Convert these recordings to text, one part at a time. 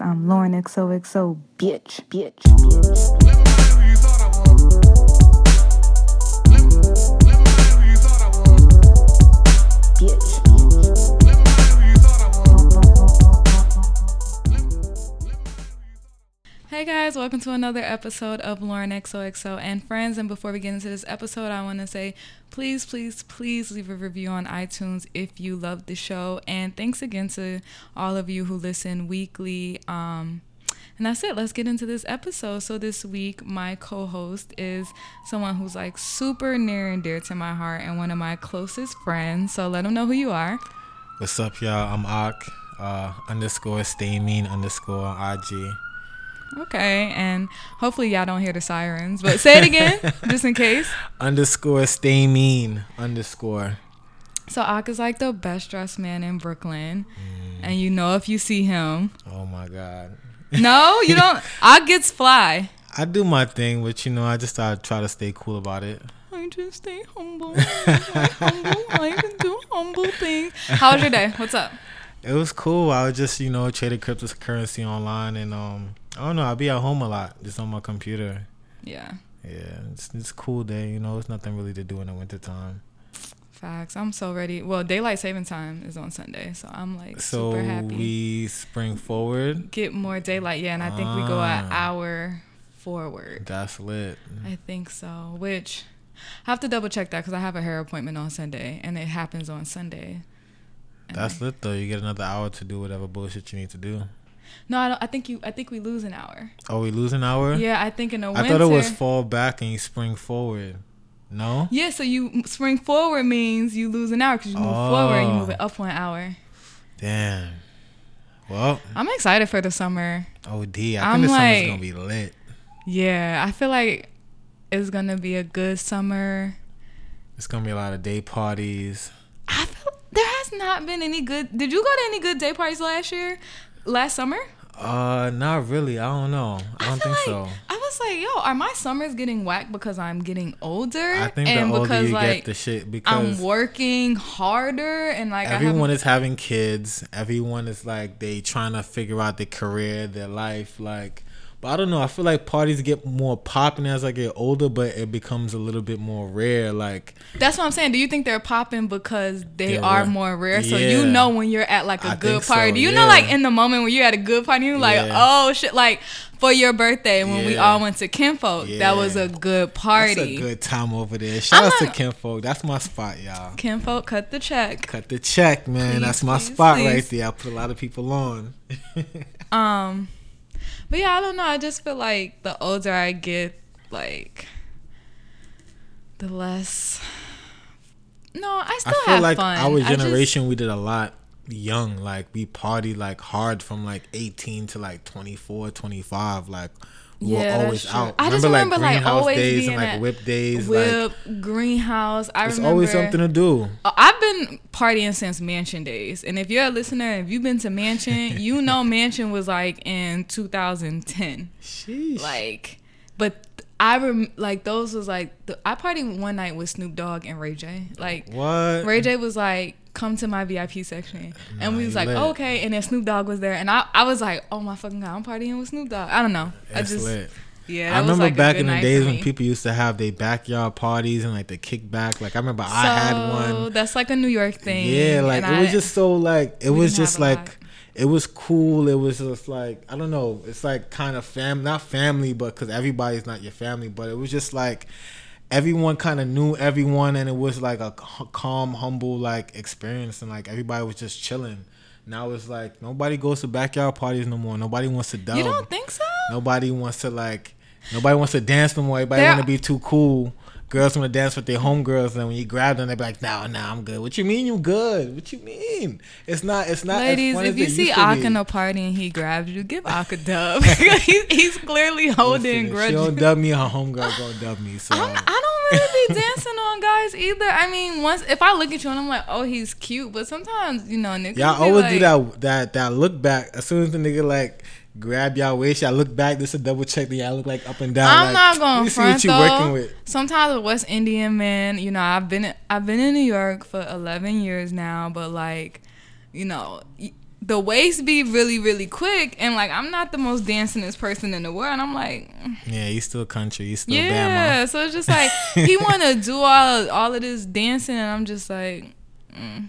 I'm Lauren XOXO, bitch, bitch, bitch. Hey guys, welcome to another episode of Lauren XOXO and friends. And before we get into this episode, I want to say please, please, please leave a review on iTunes if you love the show. And thanks again to all of you who listen weekly. Um, and that's it. Let's get into this episode. So this week, my co-host is someone who's like super near and dear to my heart and one of my closest friends. So let them know who you are. What's up, y'all? I'm Ak, uh, underscore stay mean underscore IG. Okay, and hopefully y'all don't hear the sirens, but say it again, just in case. Underscore stay mean underscore. So Ak is like the best dressed man in Brooklyn, mm. and you know if you see him. Oh my god. No, you don't. Ak gets fly. I do my thing, but you know, I just I'd try to stay cool about it. I just stay humble. I humble. I can do humble things. How was your day? What's up? It was cool. I was just, you know, trading cryptocurrency online and um I don't know, I'll be at home a lot, just on my computer. Yeah, Yeah, it's it's a cool day, you know, it's nothing really to do in the wintertime. facts. I'm so ready. Well, daylight saving time is on Sunday, so I'm like So super happy. we spring forward. Get more daylight. Yeah, and I think we go an Ah. hour forward. That's lit. I think so. Which I have to double check that because I have a hair appointment on Sunday, and it happens on Sunday. That's I- lit though. You get another hour to do whatever bullshit you need to do. No, I, don't, I think you. I think we lose an hour. Oh, we lose an hour? Yeah, I think in the I winter. thought it was fall back and you spring forward. No? Yeah, so you spring forward means you lose an hour because you move forward and you move Oh. it up one hour. Damn. Well, I'm excited for the summer. Oh, I I'm think the like- summer's gonna be lit. Yeah, I feel like it's gonna be a good summer. It's gonna be a lot of day parties. I feel there has not been any good. Did you go to any good day parties last year? Last summer? Uh, not really. I don't know. I don't feel think like, so. I was like, yo, are my summers getting whacked because I'm getting older? I think and the older because you like get, the shit because I'm working harder and like everyone I is having kids. Everyone is like they trying to figure out their career, their life. Like, but I don't know. I feel like parties get more popping as I get older, but it becomes a little bit more rare. Like, that's what I'm saying. Do you think they're popping because they rare. more rare? So Yeah. you know when you're at like a I good think so, party. you yeah. know like in the moment when you're at a good party, you're like, Yeah. oh shit, like for your birthday when we all went to Kinfolk, that was a good party. that's party. a good time over there. Shout I'm out to not- Kinfolk. That's my spot, y'all. Kinfolk cut the check. Cut the check, man. Please, That's my please, spot please. right there. I put a lot of people on. Um, but yeah, I don't know. I just feel like the older I get, like the less. No, I I still feel have like fun. our I just- feel like our generation, we did a lot young. Like we party like hard from like 18 to like 24, 25. Like we Yeah, were always out. I just remember, like, greenhouse always days being and like whip days. whip like greenhouse. I remember. it's remember. always something to do. Uh, I've been partying since Mansion days, and if you're a listener, if you've been to Mansion, you know Mansion was like in 2010. Sheesh. Like, but I rem- like those was like the, I partied one night with Snoop Dogg and Ray J. Like what? Ray J was like, "Come to my VIP section," and Nah, we was like, lit. "Okay." And then Snoop Dogg was there, and I, I was like, "Oh my fucking god, I'm partying with Snoop Dogg." I don't know. I just lit. yeah. I remember like, back in the days when people used to have their backyard parties and like the kickback. Like I remember I had one. That's like a New York thing. Yeah, like it was just so like it was just a lot. like it was cool. It was just like I don't know. It's like kind of fam, not family, but because everybody's not your family. But it was just like everyone kind of knew everyone, and it was like a calm, humble like experience, and like everybody was just chilling. Now it's like nobody goes to backyard parties no more. Nobody wants to dub. You don't think so? Nobody wants to like. Nobody wants to dance no more. Everybody want to be too cool. Girls want to dance with their homegirls, and when you grab them, they be like, "No, no, I'm good." What you mean you good? What you mean? It's not. It's not. Ladies, if you see Ak in a party and he grabs you, give Ak a dub. he's, he's clearly holding if. She don't dub me. Her homegirl gonna dub me. So I'm, I don't really be dancing on guys either. I mean, once if I look at you and I'm like, oh, he's cute, but sometimes you know, niggas. y'all always like, do that. That that look back. As soon as the nigga like grab y'all waist, y'all look back. This a double check. that y'all look like up and down. I'm like, not gonna me see front what you though. working with. Sometimes a West Indian man, you know, I've been I've been in New York for 11 years now, but like, you know, the waist be really really quick, and like I'm not the most dancingest person in the world. And I'm like, Yeah, you still country. You still yeah. Bama. So it's just like he want to do all all of this dancing, and I'm just like, mm,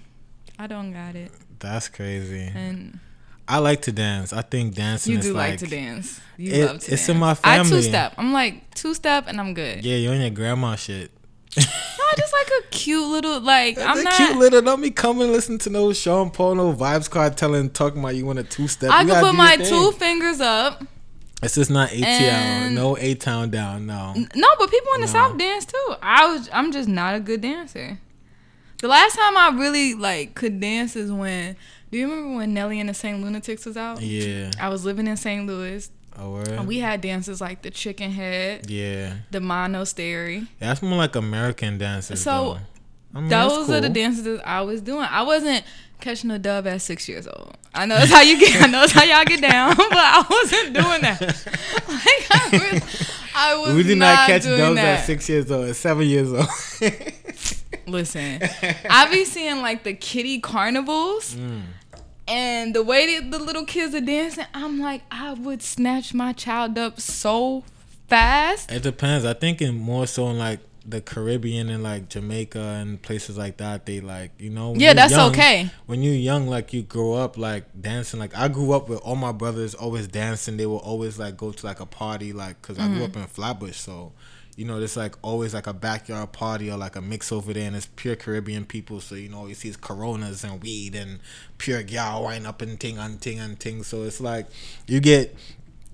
I don't got it. That's crazy. And I like to dance. I think dancing is like you do like, like, to dance. You it- love to it's dance. in my family. I two step. I'm like two step, and I'm good. Yeah, you're on your grandma shit. No, just like a cute little like. I'm the not. cute little. Don't be coming listen to no Sean Paul, no Vybz Kartel telling talking about you want a two step. I can put my two fingers up. It's just not A town. No A town down. No. No, but people in the No. South dance too. I was. I'm just not a good dancer. The last time I really like could dance is when. Do you remember when Nelly and the Saint Lunatics was out? Yeah. I was living in St. Louis. Oh, word? And we had dances like the chicken head, yeah. the monastery. That's more like American dances. So, though. I mean, Those are the dances that I was doing. I wasn't catching a dove at six years old. I know that's how you get. I know that's how y'all get down, but I wasn't doing that. Like I, really, I was We did not, catch doing those that. at six years old. At seven years old. Listen, I be seeing like the kitty carnivals. Mm. And the way that the little kids are dancing, I'm like, I would snatch my child up so fast. It depends. I think in more so in like the Caribbean and like Jamaica and places like that, they like you know. when Yeah, you're that's young- okay. When you're young, like you grow up like dancing. Like I grew up with all my brothers always dancing. They will always like go to like a party, like because I grew up Mm-hmm. in Flatbush, so. You know, there's like always like a backyard party or like a mix over there, and it's pure Caribbean people. So you know, you see Coronas and weed and pure gal wine up and ting and ting and ting. So it's like you get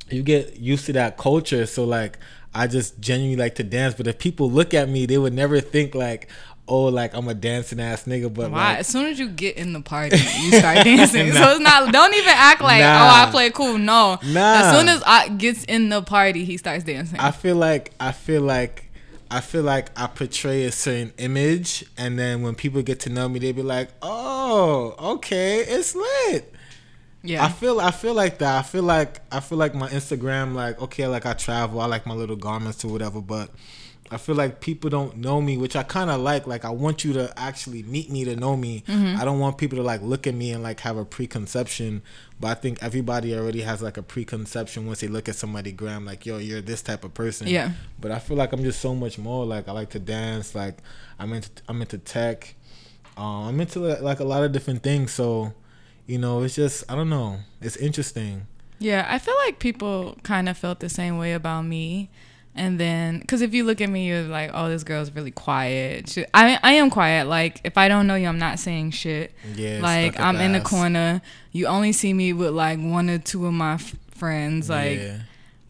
you get used to that culture. So like I just genuinely like to dance. But if people look at me, they would never think like, oh, like I'm a dancing ass nigga. But Why? like, As soon as you get in the party, you start dancing. Nah. So it's not. Don't even act like, Nah. oh, I play cool. No. Nah. As soon as I gets in the party, he starts dancing. I feel like I feel like I feel like I portray a certain image, and then when people get to know me, they be like, oh, okay, it's lit. yeah. I feel I feel like that. I feel like I feel like my Instagram like okay like I travel I like my little garments or whatever but I feel like people don't know me which I kind of like like I want you to actually meet me to know me. Mm-hmm. I don't want people to like look at me and like have a preconception but I think everybody already has like a preconception once they look at somebody gram like yo you're this type of person. Yeah. But I feel like I'm just so much more like I like to dance like I'm into I'm into tech. Um, I'm into like a lot of different things so you know, it's just I don't know. It's interesting. Yeah, I feel like people kind of felt the same way about me. And then, because if you look at me, you're like, oh, this girl's really quiet. She, I, I am quiet. Like, if I don't know you, I'm not saying shit. Yeah, like, I'm in the corner. You only see me with like one or two of my f- friends. Like, yeah.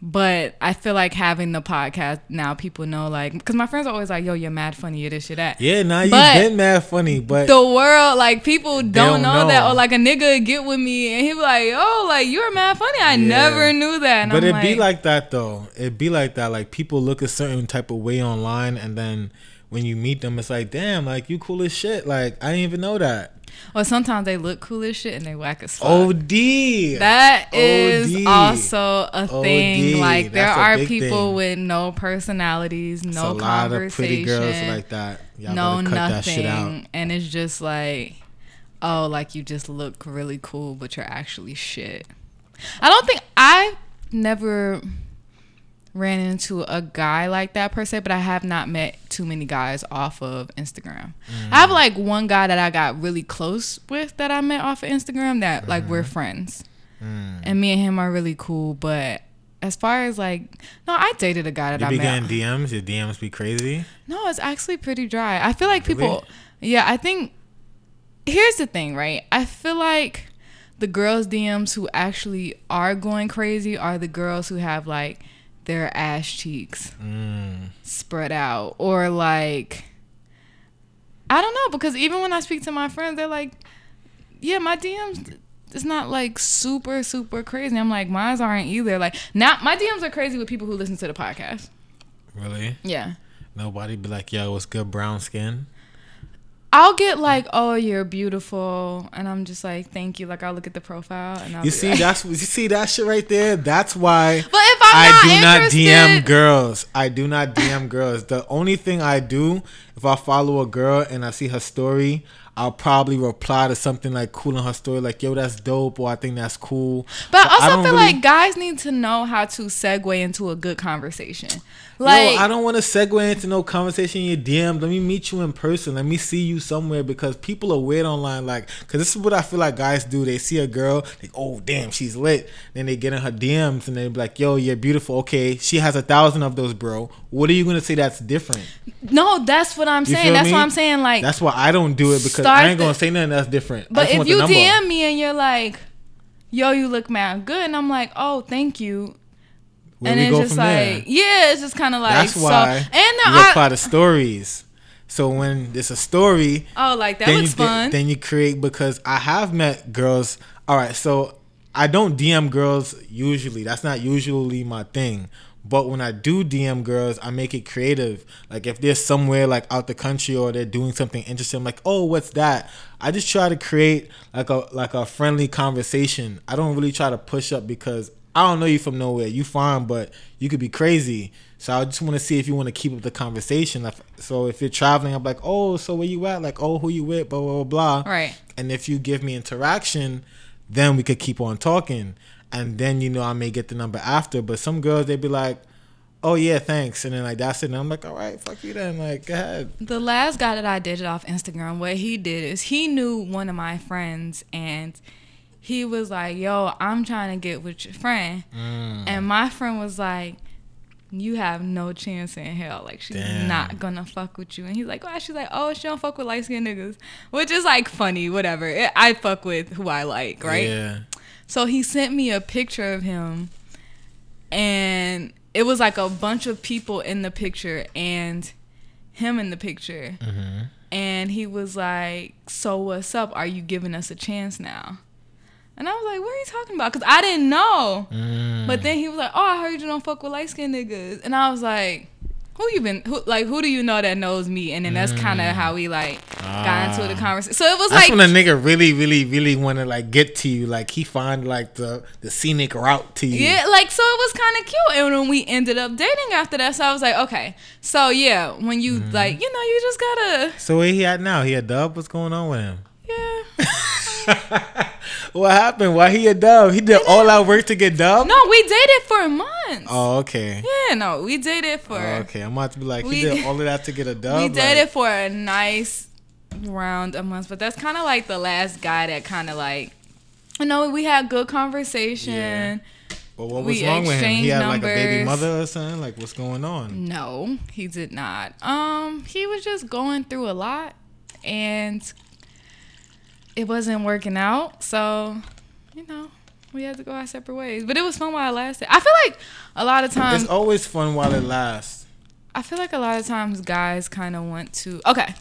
But I feel like having the podcast now, people know, like, because my friends are always like, yo, you're mad funny, you're this, you're that. Yeah, now you've But been mad funny, but the world, like people don't, don't know, that, or like a nigga get with me and he be like, "Oh, like you're mad funny." I Yeah. never knew that. And but I'm it be like that though. It be like that. Like people look a certain type of way online, and then when you meet them, it's like, damn, like you cool as shit. Like I didn't even know that. Or sometimes they look cool as shit and they whack as fuck. Od. That is OD. also a thing. OD. Like there are people thing. with no personalities, no a lot of pretty girls like that. Y'all no better cut that shit out. nothing, and it's just like, oh, like you just look really cool, but you're actually shit. I don't think I never ran into a guy like that per se, but I have not met too many guys off of Instagram. I have like one guy that I got really close with that I met off of Instagram that like we're friends. Mm. And me and him are really cool, but as far as like no, I dated a guy that You I be met. DMs. Your DMs be crazy. No, it's actually pretty dry. I feel like people Yeah, I think here's the thing, right? I feel like the girls DMs who actually are going crazy are the girls who have like their ass cheeks Mm. spread out or like I don't know because even when I speak to my friends they're like yeah my DMs it's not like super super crazy I'm like mine aren't either like now my DMs are crazy with people who listen to the podcast Really? yeah Nobody be like, yo, what's good, brown skin? I'll get like oh you're beautiful and I'm just like thank you like I'll look at the profile and I'll You see like- that's you see that shit right there. That's why but I not do not DM girls. I do not DM girls. The only thing I do if I follow a girl and I see her story, I'll probably reply to something like cool in her story, like "Yo, that's dope," or "I think that's cool." But I also don't feel really- like guys need to know how to segue into a good conversation. Like Yo, I don't want to segue into no conversation in your DM. Let me meet you in person. Let me see you somewhere because people are weird online. Like, because this is what I feel like guys do. They see a girl, like, oh damn, she's lit. Then they get in her DMs and they be like, yo, you're beautiful. Okay, she has a thousand of those, bro. What are you gonna say that's different? no, that's what I'm You saying. That's me? what I'm saying. Like, That's why I don't do it because Start I ain't gonna say nothing that's different. But if you. DM me and you're like, "Yo, you look mad good," and I'm like, "Oh, thank you," Where and it's just like, there? yeah, it's just kind of like That's so. why And then you apply to stories. So when it's a story, oh, like that looks you, fun. Then you create because I have met girls. All right, so I don't DM girls usually. That's not usually my thing. But when I do DM girls, I make it creative. Like if they're somewhere like out the country or they're doing something interesting, I'm like, oh, what's that? I just try to create like a like a friendly conversation. I don't really try to push up because I don't know you from nowhere. You fine, but you could be crazy. So I just want to see if you want to keep up the conversation. So if you're traveling, I'm like, oh, so where you at? Like, oh, who you with? Blah blah blah. blah. right. And if you give me interaction, then we could keep on talking. And then you know I may get the number after. But some girls they be like, oh yeah, thanks, and then like that's it. And I'm like, all right, fuck you then. Like, go ahead. The last guy that I did it off Instagram, what he did is he knew one of my friends and he was like, Yo, I'm trying to get with your friend. Mm. And my friend was like, You have no chance in hell. Like, she's Damn. not gonna fuck with you. And he's like, Why? She's like, Oh, she don't fuck with light skinned niggas. Which is like funny, whatever. It, I fuck with who I like, right? Yeah. So he sent me a picture of him, and it was like a bunch of people in the picture and him in the picture. Mm-hmm. And he was like, So what's up? Are you giving us a chance now? And I was like, What are you talking about? Because I didn't know. Mm. But then he was like, Oh, I heard you don't fuck with light skinned niggas. And I was like, who you been who like who do you know that knows me and then that's kind of how we like got into the Mm. Ah. conversation so it was That's like when a nigga really, really, really want to like get to you. Like he find like the the scenic route to you. Yeah, like so it was kind of cute, and when we ended up dating after that, so I was like, okay, so yeah, when you Mm-hmm. like, you know, you just gotta, So where he at now? He a dub? What's going on with him? yeah. what happened? Why he a dub? He did all that work to get dub? No, we dated for months. Oh, okay. Yeah, no, we dated for. Oh, okay. I'm about to be like, We- he did all of that to get a dub. we Like, dated for a nice round of months, but that's kind of like the last guy that kind of like, you know, we had good conversation. Yeah. But what was we wrong with him? He had like a baby mother or something. Like, what's going on? No, he did not. Um, he was just going through a lot and it wasn't working out. So, you know, we had to go our separate ways. But it was fun while it lasted. I feel like a lot of times It's always fun while it lasts. I feel like a lot of times guys kind of want to Okay.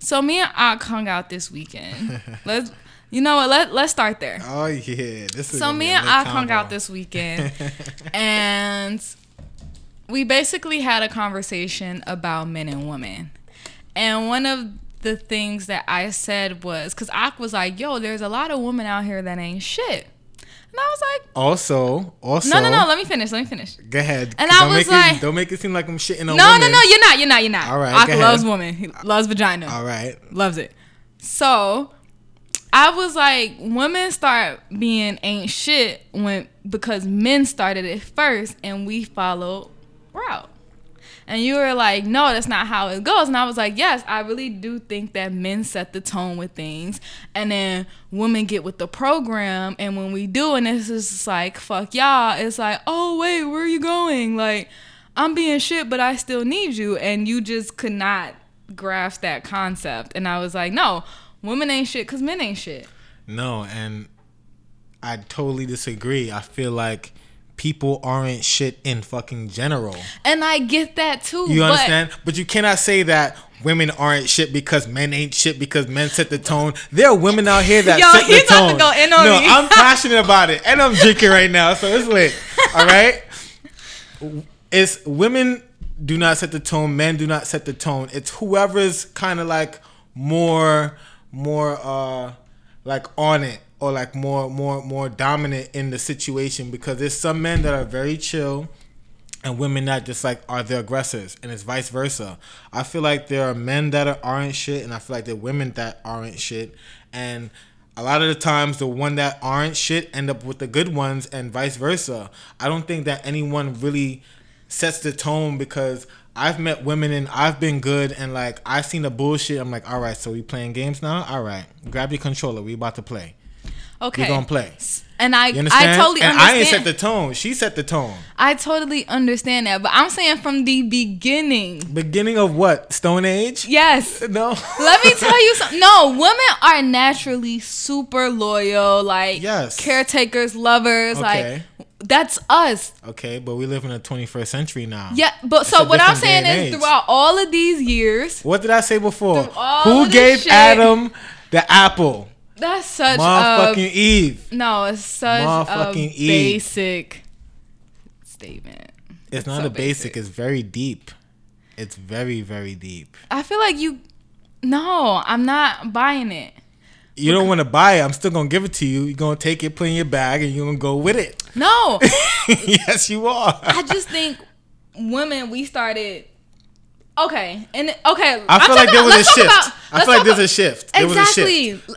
So me and Ak hung out this weekend. let's you know what? Let let's start there. Oh yeah, this is. So me and I hung out this weekend, and we basically had a conversation about men and women. And one of the things that I said was, because Ak was like, "Yo, there's a lot of women out here that ain't shit," and I was like, Also, also. "No, no, no. Let me finish. Let me finish." Go ahead. And I was like- it, don't make it seem like I'm shitting on No, women. no, no. No, you're not. You're not. You're not. All right, Ak loves women. He loves vagina. All right. loves it. So I was like, women start being ain't shit when because men started it first and we followed route. And you were like, no, that's not how it goes. And I was like, yes, I really do think that men set the tone with things. And then women get with the program. And when we do, and it's just like, fuck y'all, it's like, oh, wait, where are you going? Like, I'm being shit, but I still need you. And you just could not grasp that concept. And I was like, no, women ain't shit because men ain't shit. No, and I totally disagree. I feel like people aren't shit in fucking general. And I get that too. You understand? But you cannot say that women aren't shit because men ain't shit because men set the tone. There are women out here that Yo, set the to tone. go in on no, me. I'm passionate about it, and I'm drinking right now, so it's lit. All right, it's women do not set the tone. Men do not set the tone. It's whoever's kind of like more, more, uh, like on it or like more, more, more dominant in the situation because there's some men that are very chill and women that just like are the aggressors and it's vice versa. I feel like there are men that are, aren't shit and i feel like there are women that aren't shit. And a lot of the times the one that aren't shit end up with the good ones and vice versa. I don't think that anyone really sets the tone because i've met women and i've been good and like i've seen the bullshit. I'm like all right so we playing games now? All right. Grab your controller. We about to play Okay. we gonna play And I, I totally and understand. i ain't set the tone she set the tone I totally understand that, but I'm saying from the beginning. beginning of what stone age Yes. no Let me tell you something. No, women are naturally super loyal, like Yes. caretakers, lovers, Okay. like that's us. Okay, but we live in the 21st century now. Yeah, but It's so what I'm saying is age. throughout all of these years, What did I say before? Who gave Adam the apple? That's such Motherfucking a Eve. no, it's such a Eve. basic statement. It's not so a basic. basic. It's very deep. It's very very deep. I feel like you. No, I'm not buying it. You don't want to buy it. I'm still gonna give it to you. You're gonna take it, put it in your bag, and you're gonna go with it. No, yes, you are. I just think women we started. Okay, and okay. I I'm feel like talking there was a shift. about- I feel like talk there's a shift. There was a shift.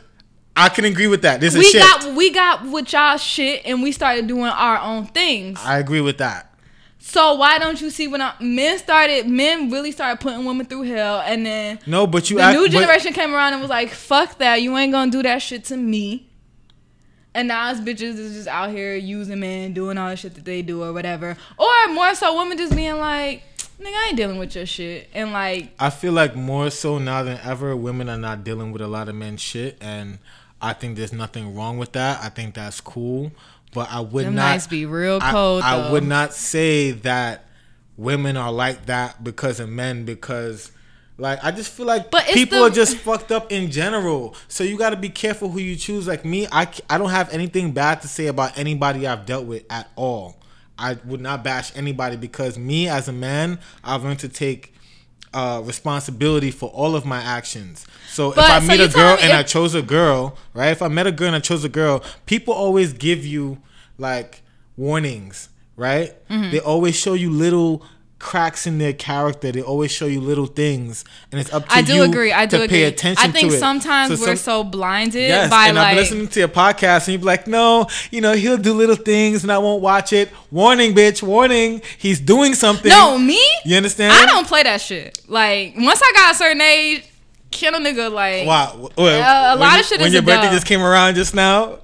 I can agree with that. There's a We shift. got we got with y'all shit, and we started doing our own things. I agree with that. So why don't you see when I, men started? Men really started putting women through hell, and then No, but you the act, new but- generation came around and was like, "Fuck that! You ain't gonna do that shit to me." And now us bitches is just out here using men, doing all the shit that they do or whatever, or more so, women just being like, "Nigga, I ain't dealing with your shit," and like, I feel like more so now than ever, women are not dealing with a lot of men's shit, and I think there's nothing wrong with that. I think that's cool, but I would them not. be real cold. I, though. would not say that women are like that because of men because. Like I just feel like But people the- are just fucked up in general. So you got to be careful who you choose. Like me, I I don't have anything bad to say about anybody I've dealt with at all. I would not bash anybody because me as a man, I've learned to take uh, responsibility for all of my actions. So But- if I so meet a girl me and if- I chose a girl, right? If I met a girl and I chose a girl, people always give you like warnings, right? Mm-hmm. They always show you little cracks in their character. They always show you little things, and it's up to I do you agree. I do to agree. pay attention I think sometimes So we're some- so blinded Yes, by and like been listening to your podcast, and you're like, "No, you know, he'll do little things, and I won't watch it." Warning, bitch! Warning! He's doing something. no me. you understand? I don't play that shit. Like once I got a certain age, kill a nigga. Like Wow. Uh, a lot of shit When your a birthday dub. just came around just now.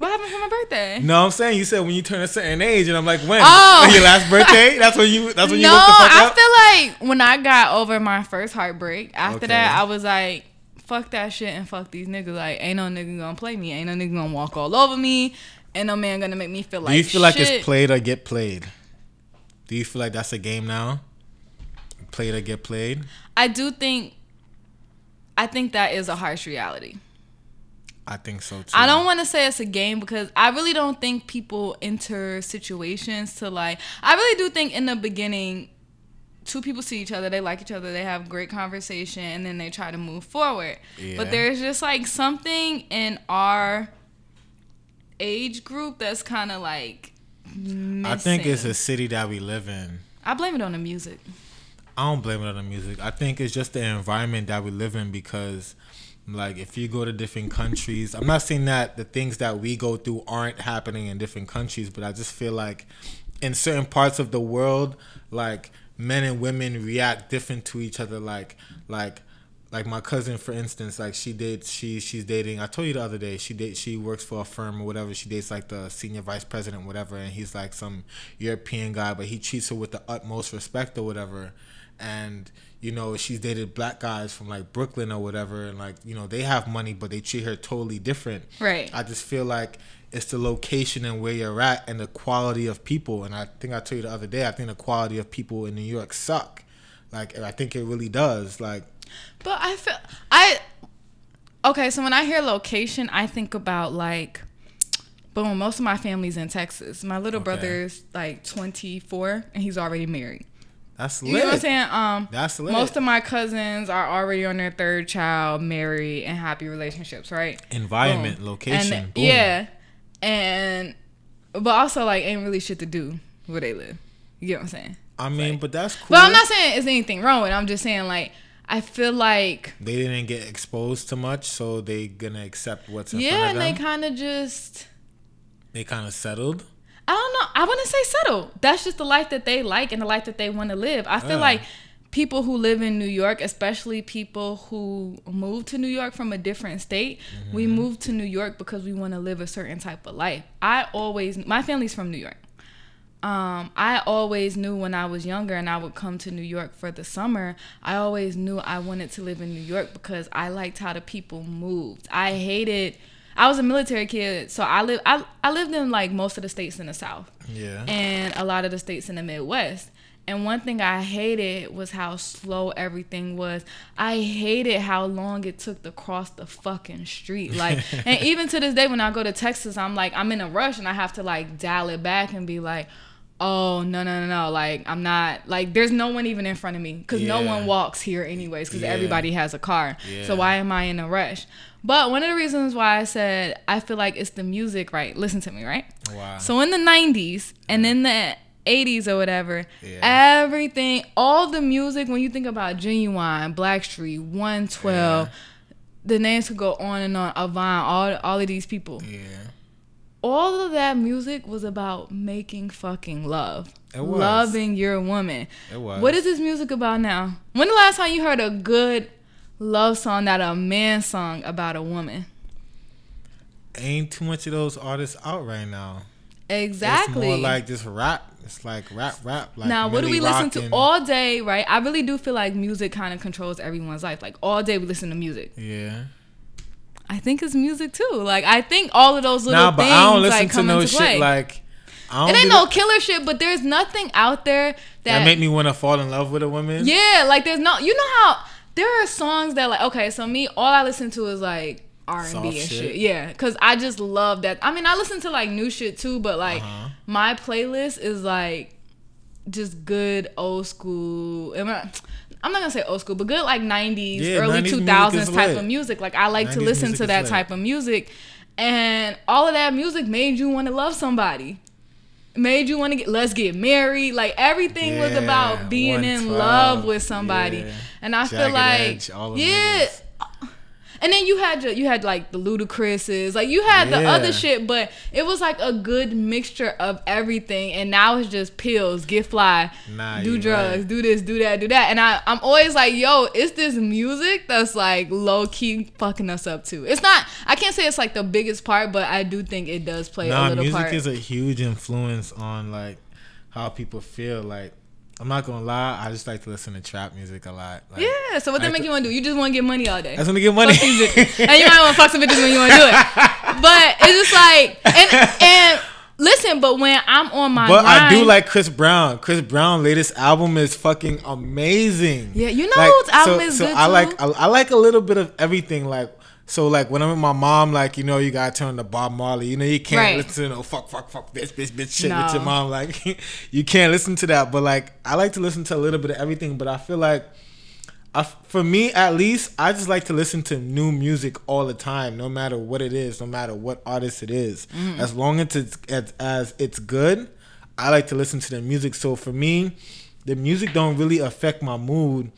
What happened for my birthday? No, I'm saying you said when you turn a certain age, and I'm like, when? Oh. your last birthday? That's when you. That's when you no, woke the fuck I up. feel like when I got over my first heartbreak, after Okay. that, I was like, fuck that shit and fuck these niggas. Like, ain't no nigga gonna play me. Ain't no nigga gonna walk all over me. Ain't no man gonna make me feel like Do you feel like it's played or get played? Do you feel like that's a game now? Played or get played? I do think, I think that is a harsh reality. I think so too. I don't want to say it's a game because I really don't think people enter situations to like. I really do think in the beginning, two people see each other, they like each other, they have great conversation, and then they try to move forward. Yeah. But there's just like something in our age group that's kind of like. Missing. I think it's a city that we live in. I blame it on the music. I don't blame it on the music. I think it's just the environment that we live in because, like, if you go to different countries, I'm not saying that the things that we go through aren't happening in different countries, but I just feel like in certain parts of the world, like, men and women react different to each other. Like, like, like my cousin, for instance, like she did, she she's dating. I told you the other day, she date, she works for a firm or whatever. She dates like the senior vice president, whatever, and he's like some European guy, but he treats her with the utmost respect or whatever. And you know, she's dated black guys from like Brooklyn or whatever, and like you know, they have money, but they treat her totally different. Right. I just feel like it's the location and where you're at and the quality of people. And I think I told you the other day, I think the quality of people in New York suck. Like I think it really does. Like But I feel I okay. So when I hear location, I think about like, boom. Most of my family's in Texas. My little Okay. brother's like 24 and he's already married. That's You lit. know what I'm saying? Um, That's lit. most of my cousins are already on their third child, married, and happy relationships. Right? Environment, Boom. location, And, boom. yeah, and but also like ain't really shit to do where they live. You get what I'm saying? I mean, but that's cool. But I'm not saying it's anything wrong with it. I'm just saying like I feel like They didn't get exposed to much, so they gonna accept what's in yeah, front and they kind of just They kind of settled. I don't know. I wouldn't say settle. That's just the life that they like and the life that they want to live. I feel Yeah. like people who live in New York, especially people who move to New York from a different state, we Mm-hmm. move to New York because we want to live a certain type of life. I always, my family's from New York. Um, I always knew when I was younger and I would come to New York for the summer, I always knew I wanted to live in New York because I liked how the people moved. I hated I was a military kid, so I live I, I lived in like most of the states in the south Yeah. and a lot of the states in the Midwest. And one thing I hated was how slow everything was. I hated how long it took to cross the fucking street. Like, and even to this day, when I go to Texas, I'm like, I'm in a rush and I have to like dial it back and be like, oh, no, no, no, no. Like, I'm not, like, there's no one even in front of me because no one walks here anyways because Yeah. everybody has a car. Yeah. So why am I in a rush? But one of the reasons why I said I feel like it's the music, right? Listen to me, right? Wow. So in the 90s and in the 80s or whatever, Yeah. everything, all the music, when you think about Ginuwine, Blackstreet, 112, the names could go on and on, Avant, all, all of these people. yeah. All of that music was about making fucking love. It was. Loving your woman. It was. What is this music about now? When the last time you heard a good love song that a man song about a woman? Ain't too much of those artists out right now. Exactly. It's more like just rap. It's like rap, rap. Like now, what do we listen to all day, right? I really do feel like music kind of controls everyone's life. Like all day we listen to music. Yeah. I think it's music too. Like I think all of those little Nah, but things I don't listen like to come no into play. like. I don't it ain't no killer shit, but there's nothing out there that, that make me want to fall in love with a woman. Yeah, like there's no. You know how there are songs that like okay, so me all I listen to is like R and B and shit. shit. Yeah, because I just love that. I mean, I listen to like new shit too, but like Uh-huh. my playlist is like just good old school. am I- I'm not gonna say old school, but good like 90s, Yeah, early 90s 2000s type lit. of music. Like I like to listen to that lit. type of music, and all of that music made you want to love somebody. Made you want to get let's get married. Like everything was about being in love with somebody. yeah. And I feel like Edge, yeah. And then you had your, you had like the Ludacris's, like you had the other shit, but it was like a good mixture of everything. And now it's just pills, get fly, Nah, do drugs, right. do this, do that, do that. And I I'm always like, yo, it's this music that's like low key fucking us up too. It's not. I can't say it's like the biggest part, but I do think it does play a Nah, little music part. is a huge influence on like how people feel. Like, I'm not gonna lie, I just like to listen to trap music a lot. Like, yeah. So what I that make you want to do? You just want to get money all day. I just want to get money. And you might want to fuck some bitches when you want to do it. But it's just like, and and listen, but when I'm on my But I do like Chris Brown. Chris Brown latest album is fucking amazing. Yeah, you know whose album so, is so good I too? like I, I like a little bit of everything. Like so, like when I'm with my mom, like you know, you gotta turn to Bob Marley. You know, you can't Right. listen to no fuck, fuck, fuck, bitch, bitch, bitch, shit with your mom. Like you can't listen to that. But like I like to listen to a little bit of everything. But I feel like. I, for me, at least, I just like to listen to new music all the time, no matter what it is, no matter what artist it is. Mm-hmm. As long as it's as, as it's good, I like to listen to the music. So for me, the music don't really affect my mood,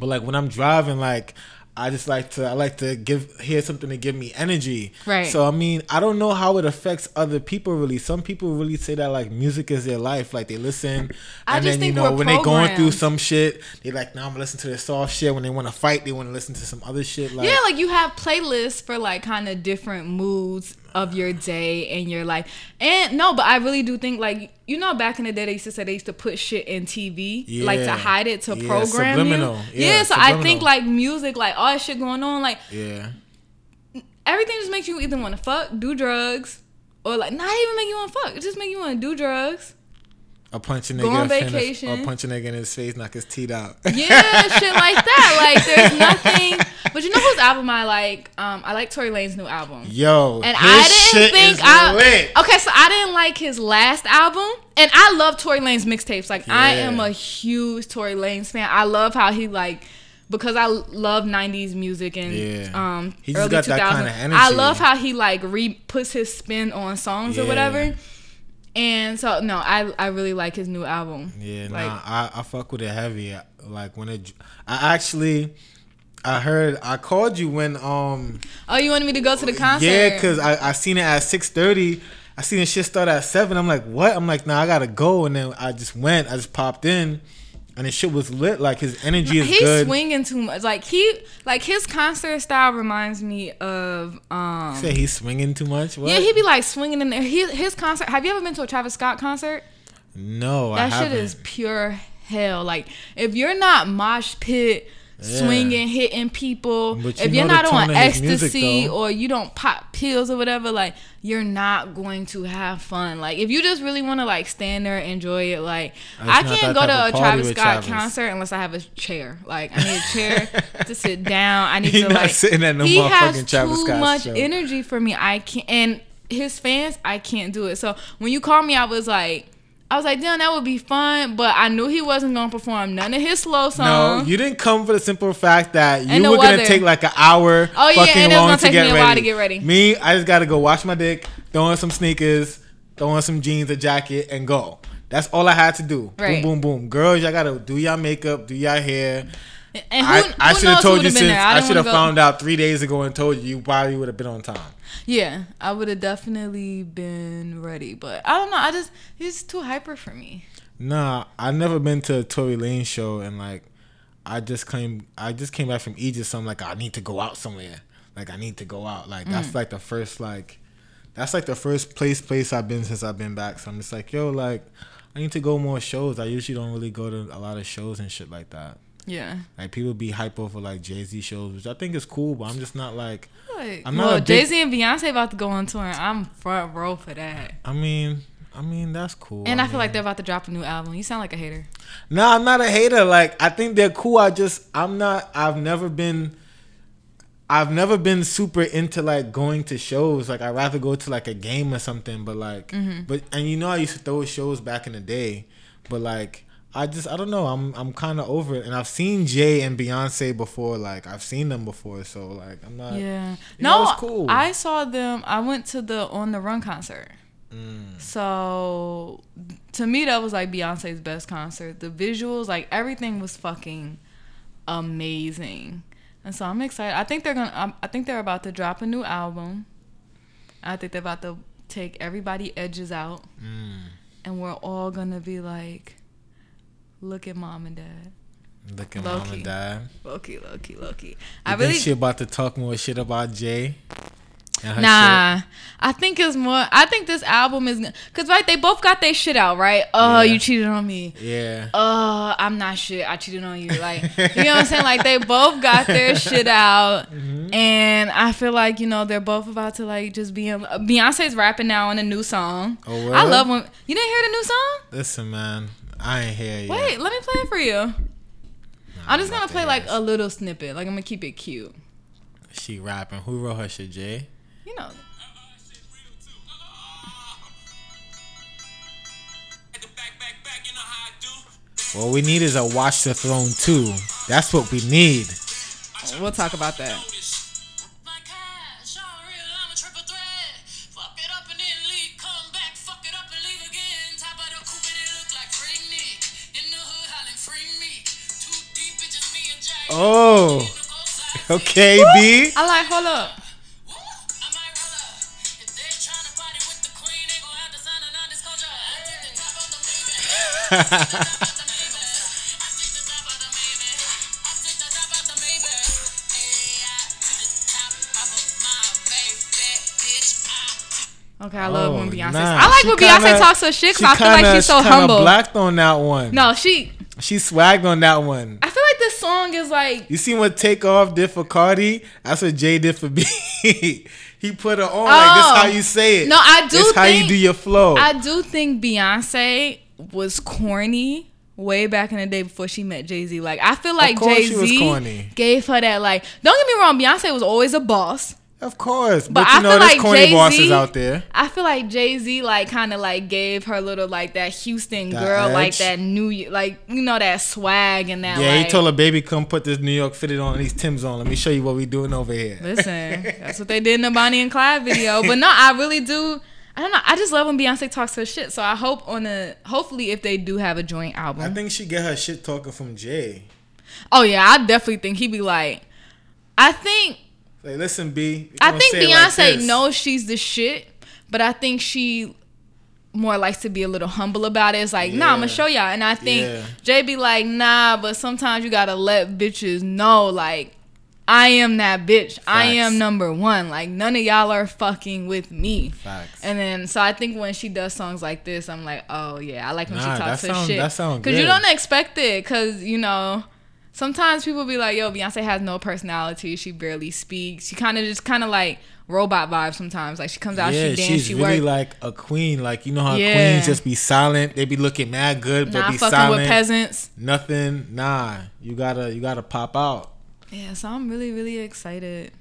but like when I'm driving, like I just like to I like to give hear something to give me energy. Right. So I mean, I don't know how it affects other people really. Some people really say that like music is their life. Like they listen I and just then you know when they going through some shit, they like, now I'm gonna listen to the soft shit. When they want to fight, they want to listen to some other shit. Like yeah, like you have playlists for like kind of different moods of your day and your life. And no, but I really do think like you know back in the day they used to say they used to put shit in TV like to hide it to Yeah, program subliminal. you. Yeah, Yeah, so I think like music, like all that shit going on, like yeah. everything just makes you either want to fuck, do drugs, or like not even make you want to fuck. It just make you want to do drugs. A punch a nigga Go on vacation. punch a nigga in his face, knock his teeth out. Yeah, shit like that. Like there's nothing. But you know whose album I like? Um, I like Tory Lanez new album. Yo, And I didn't think I lit. okay, so I didn't like his last album, and I love Tory Lanez mixtapes. Like I am a huge Tory Lanez fan. I love how he like because I love '90s music and Yeah. um early got 2000s. that kinda I love how he like re puts his spin on songs or whatever. And so no, I I really like his new album. Yeah, Like- nah, I, I fuck with it heavy. Like when it, I actually, I heard I called you when um Oh, you wanted me to go to the concert? yeah, cause I I seen it at six thirty. I seen the shit start at seven. I'm like, what? I'm like, nah, I gotta go. And then I just went. I just popped in, and his shit was lit. Like his energy is He's good. swinging too much. Like he, like his concert style reminds me of um. Say he's swinging too much. What? Yeah, he be like swinging in there. He, his concert. Have you ever been to a Travis Scott concert? no, I That shit is pure hell. Like if you're not mosh pit Yeah. swinging, hitting people, you if you're not on his music, ecstasy or you don't pop pills or whatever, like you're not going to have fun. Like if you just really want to like stand there, enjoy it. Like It's I can't go to a Travis Scott Travis. concert unless I have a chair. Like I need a chair to sit down. I need He to not like. sitting at no he has Travis too much show. energy for me. I can't. And his fans, I can't do it. So when you called me, I was like. I was like, damn, that would be fun, but I knew he wasn't gonna perform none of his slow songs. No, you didn't come for the simple fact that you were gonna take like an hour. Oh, yeah, fucking and it was long gonna to take get me a ready. while to get ready. Me, I just gotta go wash my dick, throw on some sneakers, throw on some jeans, a jacket, and go. That's all I had to do. Right. Boom, boom, boom. Girls, y'all gotta do y'all makeup, do y'all hair. and who, I, I should have told you since there? I, should have found out three days ago and told you. You probably would have been on time. Yeah, I would have definitely been ready, but I don't know. I just he's too hyper for me. Nah, I never been to a Tory Lanez show and like I just came I just came back from Egypt so I'm like I need to go out somewhere. Like I need to go out. Like that's Mm. like the first like that's like the first place place I've been since I've been back. So I'm just like, yo, like I need to go more shows. I usually don't really go to a lot of shows and shit like that. Yeah. Like people be hyper for like Jay Z shows, which I think is cool, but I'm just not like Like, I'm not well, Jay Z and Beyonce about to go on tour. and I'm front row for that. I mean I mean that's cool. And I, feel mean- like they're about to drop a new album. You sound like a hater. No, I'm not a hater. Like I think they're cool. I just I'm not. I've never been. I've never been super into like going to shows. Like I'd rather go to like a game or something. But like, Mm-hmm. but and you know I used to throw shows back in the day. But like I just I don't know. I'm I'm kind of over it. And I've seen Jay and Beyonce before. Like I've seen them before. So like I'm not. Yeah. You know, no, cool. I saw them. I went to the On the Run concert. Mm. So to me, that was like Beyonce's best concert. The visuals, like everything, was fucking amazing. And so I'm excited. I think they're gonna. I think they're about to drop a new album. I think they're about to take everybody edges out, Mm. and we're all gonna be like, "Look at mom and dad." Look at Low mom key. and dad. Loki, Loki, Loki. You I really she about to talk more shit about Jay. and her Nah, I think it's more. I think this album is because right, they both got their shit out, right? Oh, Yeah. you cheated on me. Yeah. Uh, I'm not shit. I cheated on you. Like, you know what I'm saying? Like, they both got their shit out, Mm-hmm. and I feel like you know they're both about to like just be. In, Beyonce's rapping now on a new song. Oh, I love when you didn't hear the new song. Listen, man. I ain't here yet. Wait, let me play it for you. I'm just gonna play there like a little snippet. Like I'm gonna keep it cute. She rapping. Who wrote her shit, Jay? You know. What we need is a Watch the Throne 2. That's what we need. We'll talk about that. To Okay, top of my Maybach, bitch. I Okay, I love oh, when Oh, Beyonce. nah. I like She when Beyonce kinda- talks her shit she because I feel like kinda- she's so kinda humble. blacked on that one. No, she. She swagged on that one. Like is like. You see what Takeoff did for Cardi? That's what Jay did for B. he put her on like this Oh. how you say it. No, I do This how you do your flow. I do think Beyonce was corny way back in the day before she met Jay Z. Like I feel like Jay Z gave her that. Like, don't get me wrong, Beyonce was always a boss. Of course. But But, I you know feel there's like corny Jay bosses out there. I feel like Jay Z like kind of like gave her little like that Houston That girl like that new like you know that swag and that. Yeah, like, he told her baby come put this New York fitted on these Tim's on. Let me show you what we doing over here. Listen, that's what they did in the Bonnie and Clyde video. But no, I really do. I don't know. I just love when Beyonce talks her shit. So I hope on the hopefully if they do have a joint album. I think she get her shit talking from Jay. oh yeah, I definitely think he'd be like. I think Like, listen, B. I think it like Beyonce knows she's the shit, but I think she more likes to be a little humble about it. It's like, nah, I'm gonna show y'all. And I think Yeah. Jay be like, nah, but sometimes you gotta let bitches know, like, I am that bitch. I am number one. Like, none of y'all are fucking with me. Facts. And then, so I think when she does songs like this, I'm like, oh yeah, I like when Nah, she talks her sound- shit. that sound Cause you don't expect it. Cause you know, sometimes people be like, yo, Beyonce has no personality. She barely speaks. She kind of just kind of like robot vibe sometimes. Like she comes out, yeah, she dance, she's she really work. like a queen. Like you know how Yeah. queens just be silent. They be looking mad good, but Not be fucking silent. with peasants. Nothing. Nah, you gotta you gotta pop out. Yeah, so I'm really really excited.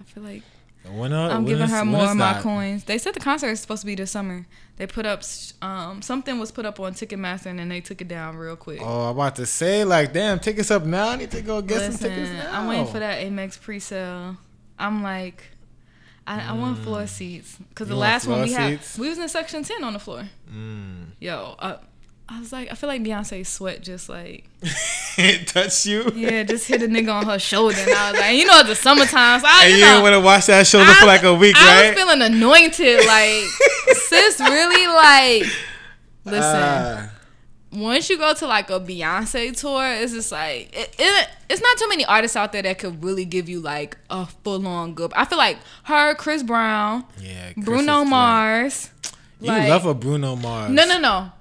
I feel like When, uh, I'm giving her more of my coins. They said the concert is supposed to be this summer. They put up um something was put up on Ticketmaster and then they took it down real quick. Oh, I'm about to say like, damn, tickets up now. I need to go get some tickets Listen, now. I'm waiting for that Amex pre-sale. I'm like, I, I want floor seats because the Mm. Last one we floor had, we was in section ten on the floor. Mm. Yo, uh, I was like, I feel like Beyonce sweat just like, it touched you. yeah, just hit a nigga on her shoulder, and I was like, you know, it's the summertime, so I, And you you know, didn't want to watch that shoulder I for like a week, I right? was feeling anointed, like, sis, really, like, listen. Ah, once you go to like a Beyonce tour, it's just like it, it, it's not too many artists out there that could really give you like a full on good. I feel like her, Chris Brown, yeah. Chris Bruno. Mars. You love a Bruno Mars. No, no, no.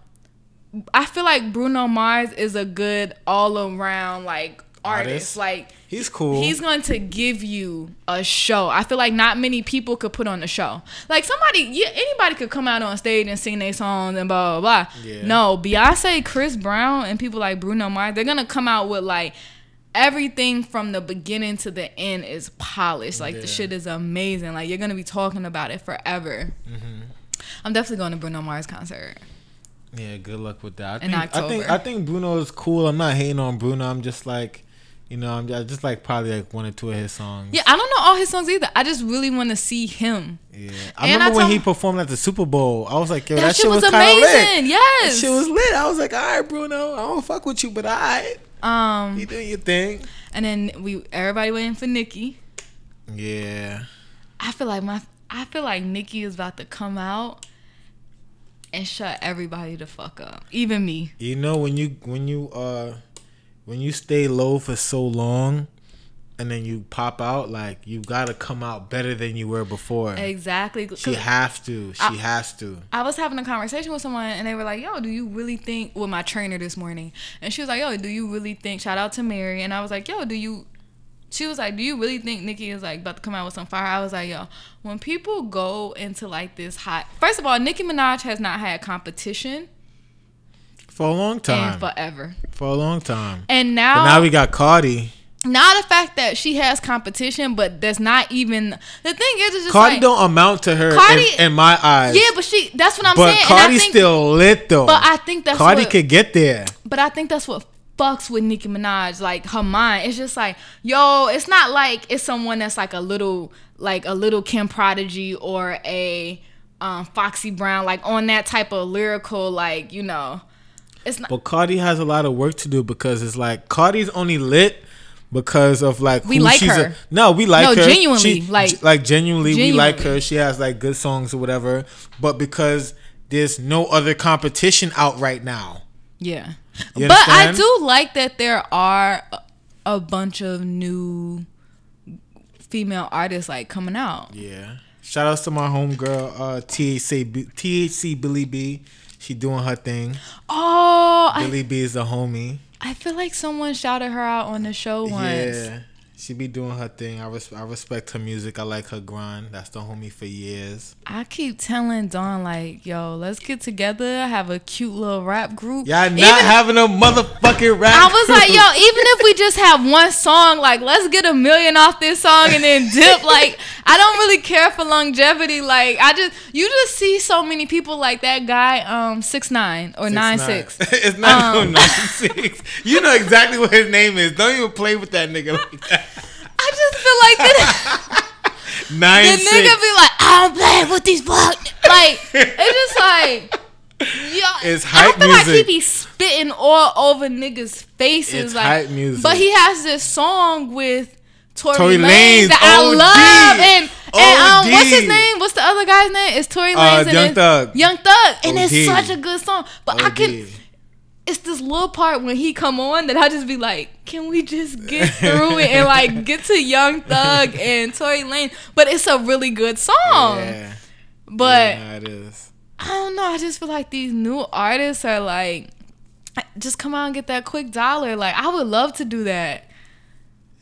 I feel like Bruno Mars is a good all around like artist. Artist? Like He's cool. He's going to give you a show. I feel like not many people could put on a show. Like somebody, yeah, anybody could come out on stage and sing their songs and blah blah blah. Yeah. No, Beyonce, Chris Brown, and people like Bruno Mars, they're gonna come out with like everything from the beginning to the end is polished. Like Yeah. the shit is amazing. Like you're gonna be talking about it forever. Mm-hmm. I'm definitely going to Bruno Mars concert. Yeah, good luck with that. I In think, I think. I think Bruno is cool. I'm not hating on Bruno. I'm just like, you know, I'm just, just like probably like one or two of his songs. Yeah, I don't know all his songs either. I just really want to see him. Yeah. I And I remember when he performed at the Super Bowl. I was like, yo, That, that, shit was, lit. amazing. That Yes. shit was lit. I was like, all right, Bruno, I don't fuck with you, but all right, you um, doing your thing. and then we everybody waiting for Nicki. Yeah. I feel like my I feel like Nicki is about to come out and shut everybody the fuck up, even me. You know when you when you uh when you stay low for so long and then you pop out, like you gotta come out better than you were before. exactly She have to. She I- has to. I was having a conversation with someone and they were like, "Yo, do you really think?" With my trainer this morning, and she was like, "Yo, do you really think?" Shout out to Mary, and I was like, "Yo, do you?" She was like, "Do you really think Nicki is like about to come out with some fire?" I was like, "Yo, when people go into like this hot, first of all, Nicki Minaj has not had competition For a long time. forever, For a long time. and But now, now we got Cardi. not the fact that she has competition, but there's not even the thing is, it's just Cardi like, don't amount to her Cardi- in, in my eyes. yeah, but she that's what I'm but saying, Cardi's and I think, still lit though. but I think that's Cardi what, could get there. But I think that's what fucks with Nicki Minaj, like her mind. It's just like, yo, it's not like it's someone that's like a little, like a little Kim Prodigy or a um, Foxy Brown, like on that type of lyrical, like you know, it's not. But Cardi has a lot of work to do because it's like Cardi's only lit because of like We who like she's her. A, no, we like No, her. genuinely, She- like- like genuinely, we like her. She has like good songs or whatever. But because there's no other competition out right now. Yeah, You but I do like that there are a, bunch of new female artists like coming out. Yeah. Shout outs to my homegirl, uh, THC, THC Billy B. She doing her thing. Oh, Billy B is a homie. I feel like someone shouted her out on the show once. Yeah. She be doing her thing. I res- I respect her music. I like her grind. That's the homie for years. I keep telling Dawn like, yo, let's get together, have a cute little rap group. Y'all not Even- having a motherfucking rap. I was like, yo, even if we just have one song, like let's get a million off this song and then dip. Like, I don't really care for longevity. Like, I just you just see so many people like that guy, um, six nine or nine six. it's not Um, no nine six. You know exactly what his name is. Don't even play with that nigga like that. I just feel like that. Nine the nigga six. be like, I don't play with these fuck. Like it's just like. Yeah, It's I hype feel like he be spitting all over niggas' faces, It's like. hype music. But he has this song with Tory, Tory Lanez that I OD. love, and and um, what's his name? What's the other guy's name? It's Tory Uh, Lanez and Young Thug. Young Thug, and it's such a good song. But I can. It's this little part when he come on that I just be like, can we just get through it and like get to Young Thug and Tory Lane? But it's a really good song. Yeah, But yeah, it is. I don't know. I just feel like these new artists are like, just come out and get that quick dollar. Like I would love to do that.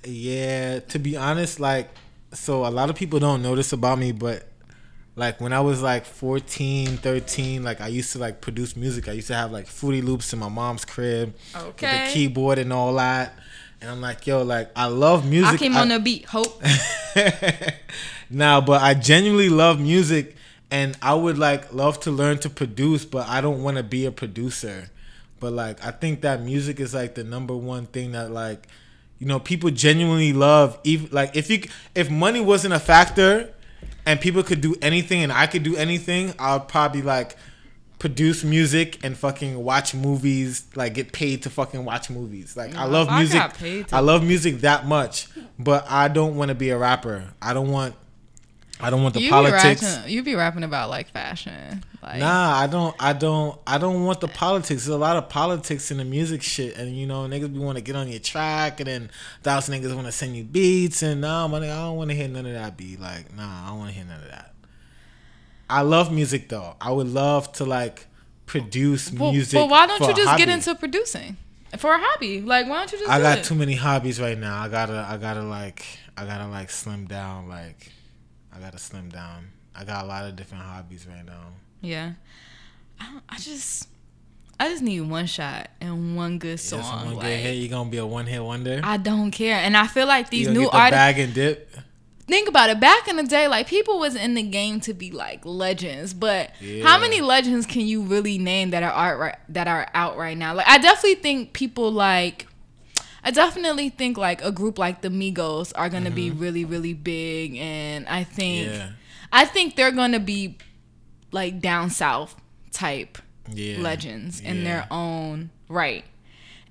Yeah, to be honest, like, so a lot of people don't know this about me, but like when I was like 14, 13, like I used to like produce music. I used to have like Fruity Loops in my mom's crib with the keyboard and all that. And I'm like, yo, like I love music. I came I- on the beat. Hope. nah, but I genuinely love music and I would like love to learn to produce, but I don't want to be a producer. But like I think that music is like the number one thing that like you know people genuinely love even like if you if money wasn't a factor and people could do anything and I could do anything, I'll probably like produce music and fucking watch movies, like get paid to fucking watch movies. Like I love I music. got paid to- I love music that much, but I don't want to be a rapper. I don't want I don't want the you politics. Be rapping, you be rapping about like fashion. Like, Nah, I don't. I don't. I don't want the politics. There's a lot of politics in the music shit, and you know, niggas be want to get on your track, and then those niggas want to send you beats, and nah, my nigga, I don't want to hear none of that. Be like, nah, I don't want to hear none of that. I love music though. I would love to like produce But, music. but why don't you just get into producing for a hobby? Like, why don't you just? I do got it? too many hobbies right now. I gotta. I gotta like. I gotta like slim down. Like, I gotta slim down. I got a lot of different hobbies right now. Yeah. I, I just I just need one shot and one good song. one like, good hit, you gonna be a one hit wonder. I don't care. And I feel like these new the artists bag and dip. think about it. Back in the day, like people was in the game to be like legends, but how many legends can you really name that are art right, that are out right now? Like I definitely think people like I definitely think like a group like the Migos are gonna be really really big, and I think Mm-hmm. Yeah. I think they're gonna be like down south type Yeah. legends in Yeah. their own right.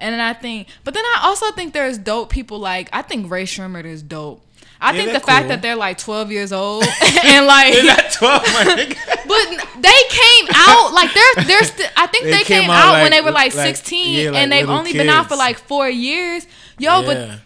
And then I think, but then I also think there's dope people like I think Rae Sremmurd is dope. I Yeah, think the they're fact that they're like 12 years old and like, twelve, my nigga? but they came out like they're they're still. I think They they, came came, out like- when they were like, like- 16 yeah, like and they've only been out for like four years. Yo, but Yeah.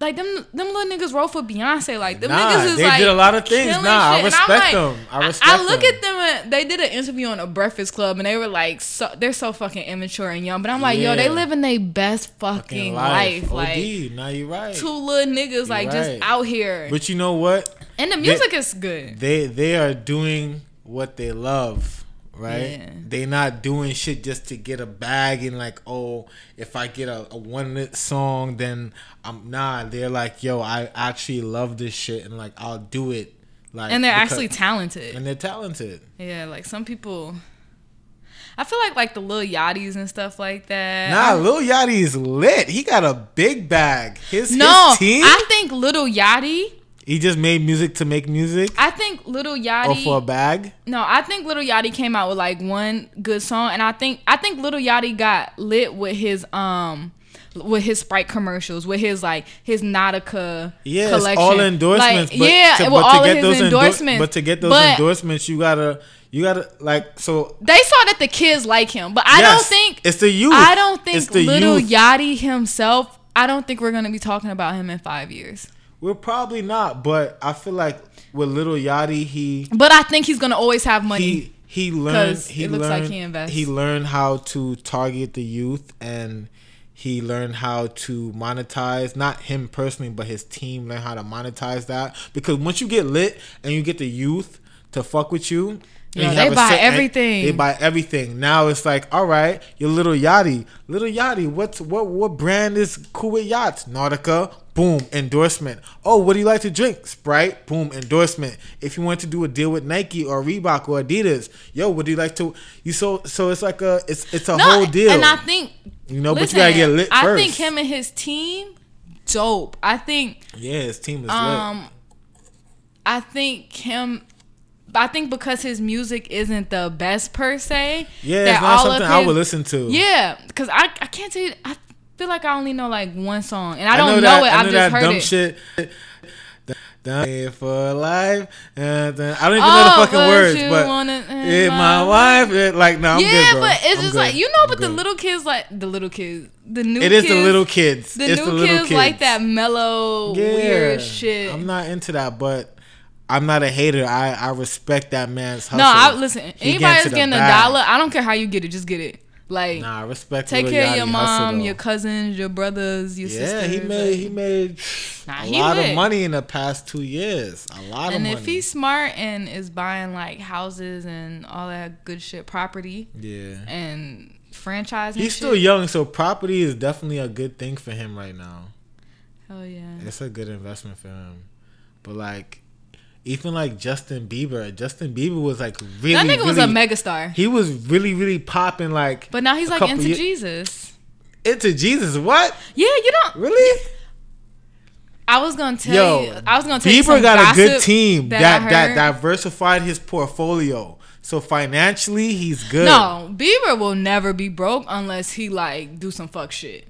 Like them them little niggas wrote for Beyonce. Like them Nah, niggas is like. they like did a lot of things. Nah, I shit. And respect like- them. I I look them. at them. And they did an interview on a Breakfast Club, and they were like, so they're so fucking immature and young. But I'm like, yo, they Yeah. living their best fucking, Fucking life. life. Like. Now you're right. two little niggas, like just out here, But you know what? and the music is good. They they are doing what they love, right? Yeah. They not doing shit just to get a bag and like, oh, if I get a, a one minute song, then I'm nah. They're like, yo, I actually love this shit, and like I'll do it. Like, And they're because- actually talented. and they're talented. Yeah, like some people. I feel like like the Lil Yachty's and stuff like that. Nah, Lil Yachty is lit. He got a big bag. His no, his team. I think Little Yachty. He just made music to make music I think Little or for a bag. no, I think Little Yachty came out with like one good song, and I think I think Little Yachty got lit with his um with his Sprite commercials, with his like his Nautica Yeah, collection. all endorsements. Like, but yeah, to, with but all to get his those endor- endorsements. but to get those But endorsements, you gotta, you gotta like so. they saw that the kids like him, but I don't think it's the youth. I don't think Little youth. Yachty himself. I don't think we're gonna be talking about him in five years. We're probably not, but I feel like with Little Yachty, he But I think he's gonna always have money. he he learned he it looks like learned he invests. he learned how to target the youth and he learned how to monetize not him personally but his team learned how to monetize that because once you get lit and you get the youth to fuck with you you they buy certain- everything. they buy everything now it's like all right your little yachty little yachty what's what what brand is cool with yachts nautica boom endorsement oh what do you like to drink sprite boom endorsement if you want to do a deal with nike or reebok or adidas yo what do you like to you so so it's like a it's it's a whole deal And I think You know, but you gotta get lit I first. think him and his team, dope. I think yeah his team is lit um I think him. I think because his music isn't the best per se. Yeah, that it's not all something I would listen to. Yeah, because I I can't tell you. I feel like I only know like one song, and I I don't know, that, it. I I've know just that heard dumb it. shit. For life. and then- I don't even know Oh, the fucking words, but wanna- yeah, my wife. it- like, no, I'm yeah, good, but it's I'm just good. like you know, I'm but the little kids like the little kids, the new. It is kids, the little kids. The it's new the little kids, kids like that mellow, weird shit. I'm not into that, but I'm not a hater. I, I respect that man's hustle. no, I listen. He Anybody that's getting a dollar, I don't care how you get it, just get it. Like Nah, respect. take care of your mom, your cousins, your brothers, your Yeah, sisters. Yeah, he made he made Nah, a he lot of money in the past two years. A lot and of money. And if he's smart and is buying like houses and all that good shit, property yeah. and franchise, He's shit, still young, so property is definitely a good thing for him right now. Hell yeah. It's a good investment for him. But like, even like Justin Bieber, Justin Bieber was like really, that nigga was a megastar. He was really, really popping like But now he's like into ye- Jesus. into Jesus. What? Yeah, you don't. Really? I was gonna tell Yo, you. I was gonna tell you Bieber got a good team that that that, diversified his portfolio. So financially, he's good. No, Bieber will never be broke unless he like do some fuck shit.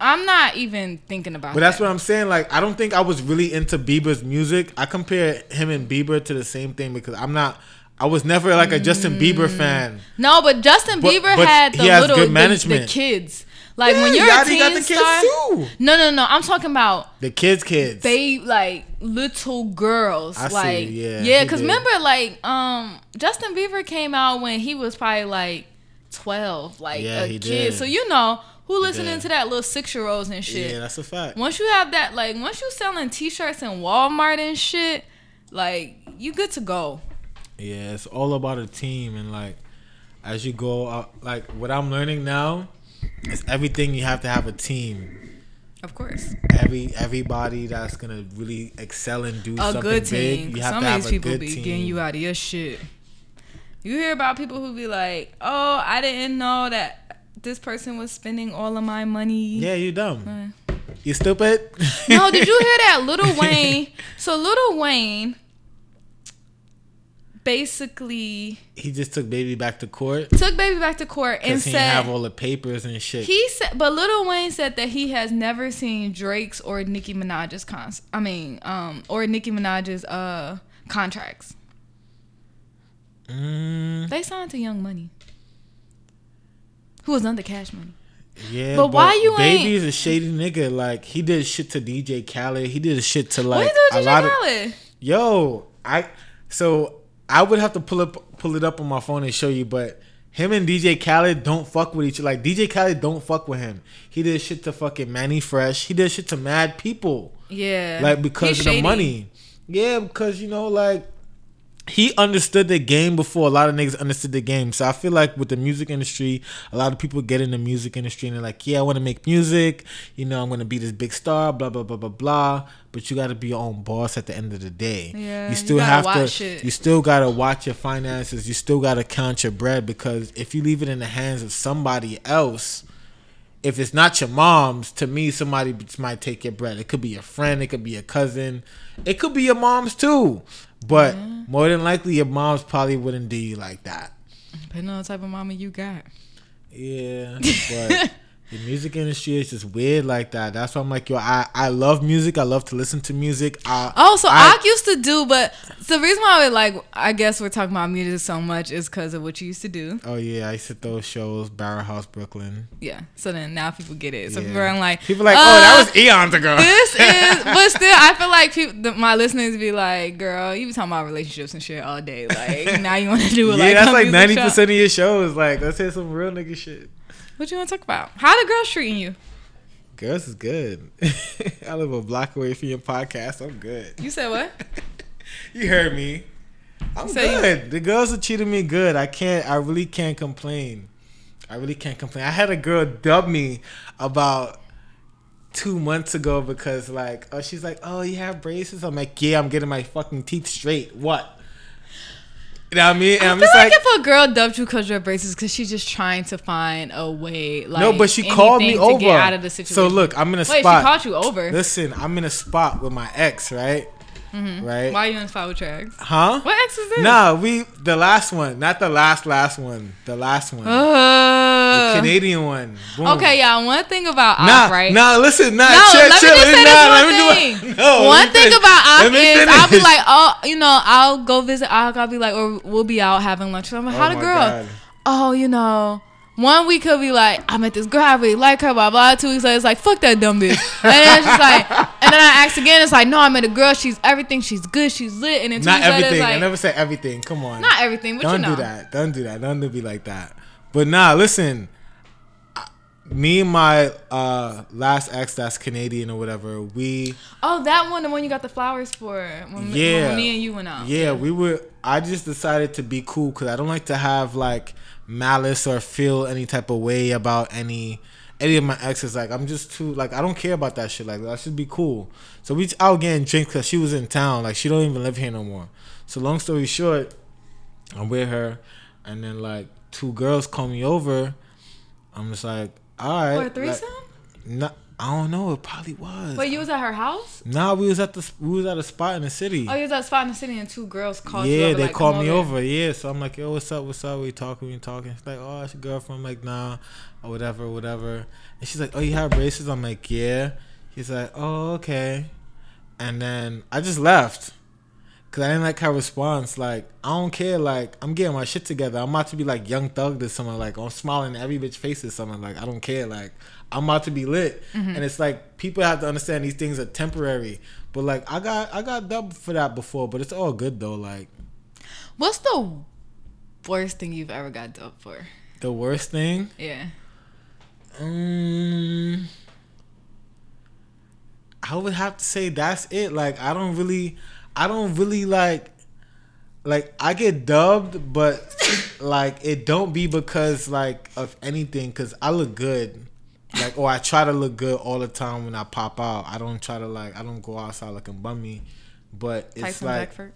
I'm not even thinking about. But that's that. what I'm saying. Like, I don't think I was really into Bieber's music. I compare him and Bieber to the same thing because I'm not. I was never like a Justin Bieber Mm. fan. No, but Justin But- Bieber but had the he has little good the- The, kids. Like Yeah, when you're a Yachty teen got the kids star. too. No, no, no. I'm talking about The kids, kids. they like little girls. I see, like yeah, yeah. Because remember, like um, Justin Bieber came out when he was probably like twelve, like Yeah, a kid. did. So you know who listening did. to that little six year olds and shit. yeah, that's a fact. Once you have that, like once you selling T-shirts in Walmart and shit, like you good to go. Yeah, it's all about a team and like as you go out, like what I'm learning now is everything you have to have a team. Of course, Every everybody that's gonna really excel and do a something good big, team. you have Some to of have these a people good be team. getting you out of your shit. You hear about people who be like, "Oh, I didn't know that this person was spending all of my money." Yeah, you dumb. Uh. You stupid. no, did you hear that Little Wayne? So Little Wayne basically he just took baby back to court took baby back to court and he didn't have all the papers and shit. he said, but Little Wayne said that he has never seen Drake's or Nicki Minaj's cons. I mean, um, or Nicki Minaj's uh contracts. Mm, They signed to Young Money, who was under Cash Money. yeah, But why you Baby ain't- is a shady nigga. Like he did shit to DJ Khaled. He did shit to like a do lot with of. Yo, I so I would have to pull up pull it up on my phone and show you, but him and DJ Khaled don't fuck with each other. Like DJ Khaled don't fuck with him. He did shit to fucking Manny Fresh. He did shit to mad people. Yeah, Like because He's of the money. Yeah, because you know, like he understood the game before a lot of niggas understood the game. So I feel like with the music industry, a lot of people get in the music industry and they're like, yeah, I want to make music. You know, I'm going to be this big star, blah, blah, blah, blah, blah. But you got to be your own boss at the end of the day. Yeah, you you still gotta have watch to, it. you still got to watch your finances. You still got to count your bread because if you leave it in the hands of somebody else, if it's not your mom's, to me, somebody might take your bread. It could be your friend, it could be your cousin, it could be your mom's too. But more than likely, your mom's probably wouldn't do you like that. Depending on the type of mama you got. Yeah, but the music industry is just weird like that. That's why I'm like, yo, I, I love music. I love to listen to music. I, Oh, so I- I, used to do, but the reason why we like, I guess we're talking about music so much is because of what you used to do. Oh yeah, I used to throw shows, Barrel House, Brooklyn. Yeah. So then now people get it. So Yeah. people are like, People like, uh, oh, that was eons ago. This is, but still, I feel like people, the, my listeners be like, "Girl, you be talking about relationships and shit all day. Like now you want to do it yeah, like that's like ninety percent of your shows. Like, let's hear some real nigga shit. What you want to talk about? How the girls treating you? Girls is good. I live a block away from your podcast. I'm good. You said what? You heard me. I'm So you- good. the girls are treating me good. I can't. I really can't complain. I really can't complain. I had a girl dub me about two months ago because like, oh, she's like, oh, you have braces. I'm like, yeah, I'm getting my fucking teeth straight. What? You know what I mean? And I I'm feel just like, like, if a girl dubbed you because you're braces, because she's just trying to find a way. Like no, but she called me over. get out of the situation. So look, I'm in a Wait, spot. she called you over. Listen, I'm in a spot with my ex, right? right? Why you in fight with your ex? Huh? What ex is this? Nah, we the last one, not the last last one, the last one, Uh, Uh. Canadian one. Boom. okay, y'all. One thing about Nah, Op, right? nah. Listen, nah. No, chill, let me just say nah, this one thing. No, one thing about Op is I'll be like, oh, you know, I'll go visit Op. I'll be like, or we'll be out having lunch. I'm like, how Oh the girl? God. Oh, you know. One week he'll be like, I met this girl, I really like her, blah blah. Two weeks later, it's like, fuck that dumb bitch. And then it's just like, and then I ask again, it's like, no, I met a girl, she's everything, she's good, she's lit. And then two Not weeks later, everything. it's like, I never said everything. Come on. not everything, but Don't you know. do that. Don't do that. Don't do be like that. But nah, listen. Me and my uh, last ex, that's Canadian or whatever. We Oh, that one, the one you got the flowers for. When, me- yeah, when me and you went out. Yeah, we were. I just decided to be cool because I don't like to have like malice or feel any type of way about any any of my exes. Like I'm just too like I don't care about that shit. Like I should be cool. So we out getting drinks because she was in town. Like she don't even live here no more. So long story short, I'm with her, and then like two girls call me over. I'm just like, all right. For a like- threesome? no, I don't know. It probably was. Wait, you was at her house? Nah, we was at the we was at a spot in the city. Oh, you was at a spot in the city and two girls called yeah, over, they like, called me over. Yeah, so I'm like, yo, what's up? What's up? We talking? We talking? She's like, oh, it's your girlfriend. I'm like, nah, or whatever, whatever. And she's like, oh, you have braces? I'm like, yeah. He's like, oh, okay. And then I just left. Cause I didn't like her response. Like, I don't care. Like, I'm getting my shit together. I'm about to be like young thug to someone. Like, I'm smiling in every bitch face or something. Like, I don't care. Like, I'm about to be lit. And it's like people have to understand these things are temporary. But like, I got I got dubbed for that before. But it's all good though. Like, What's the worst thing you've ever got dumped for? the worst thing. Yeah. Um, I would have to say that's it. Like I don't really, I don't really like, like I get dubbed, but like it don't be because like of anything. Cause I look good, like or I try to look good all the time when I pop out. I don't try to like I don't go outside looking bummy, but it's Tyson like, Beckford.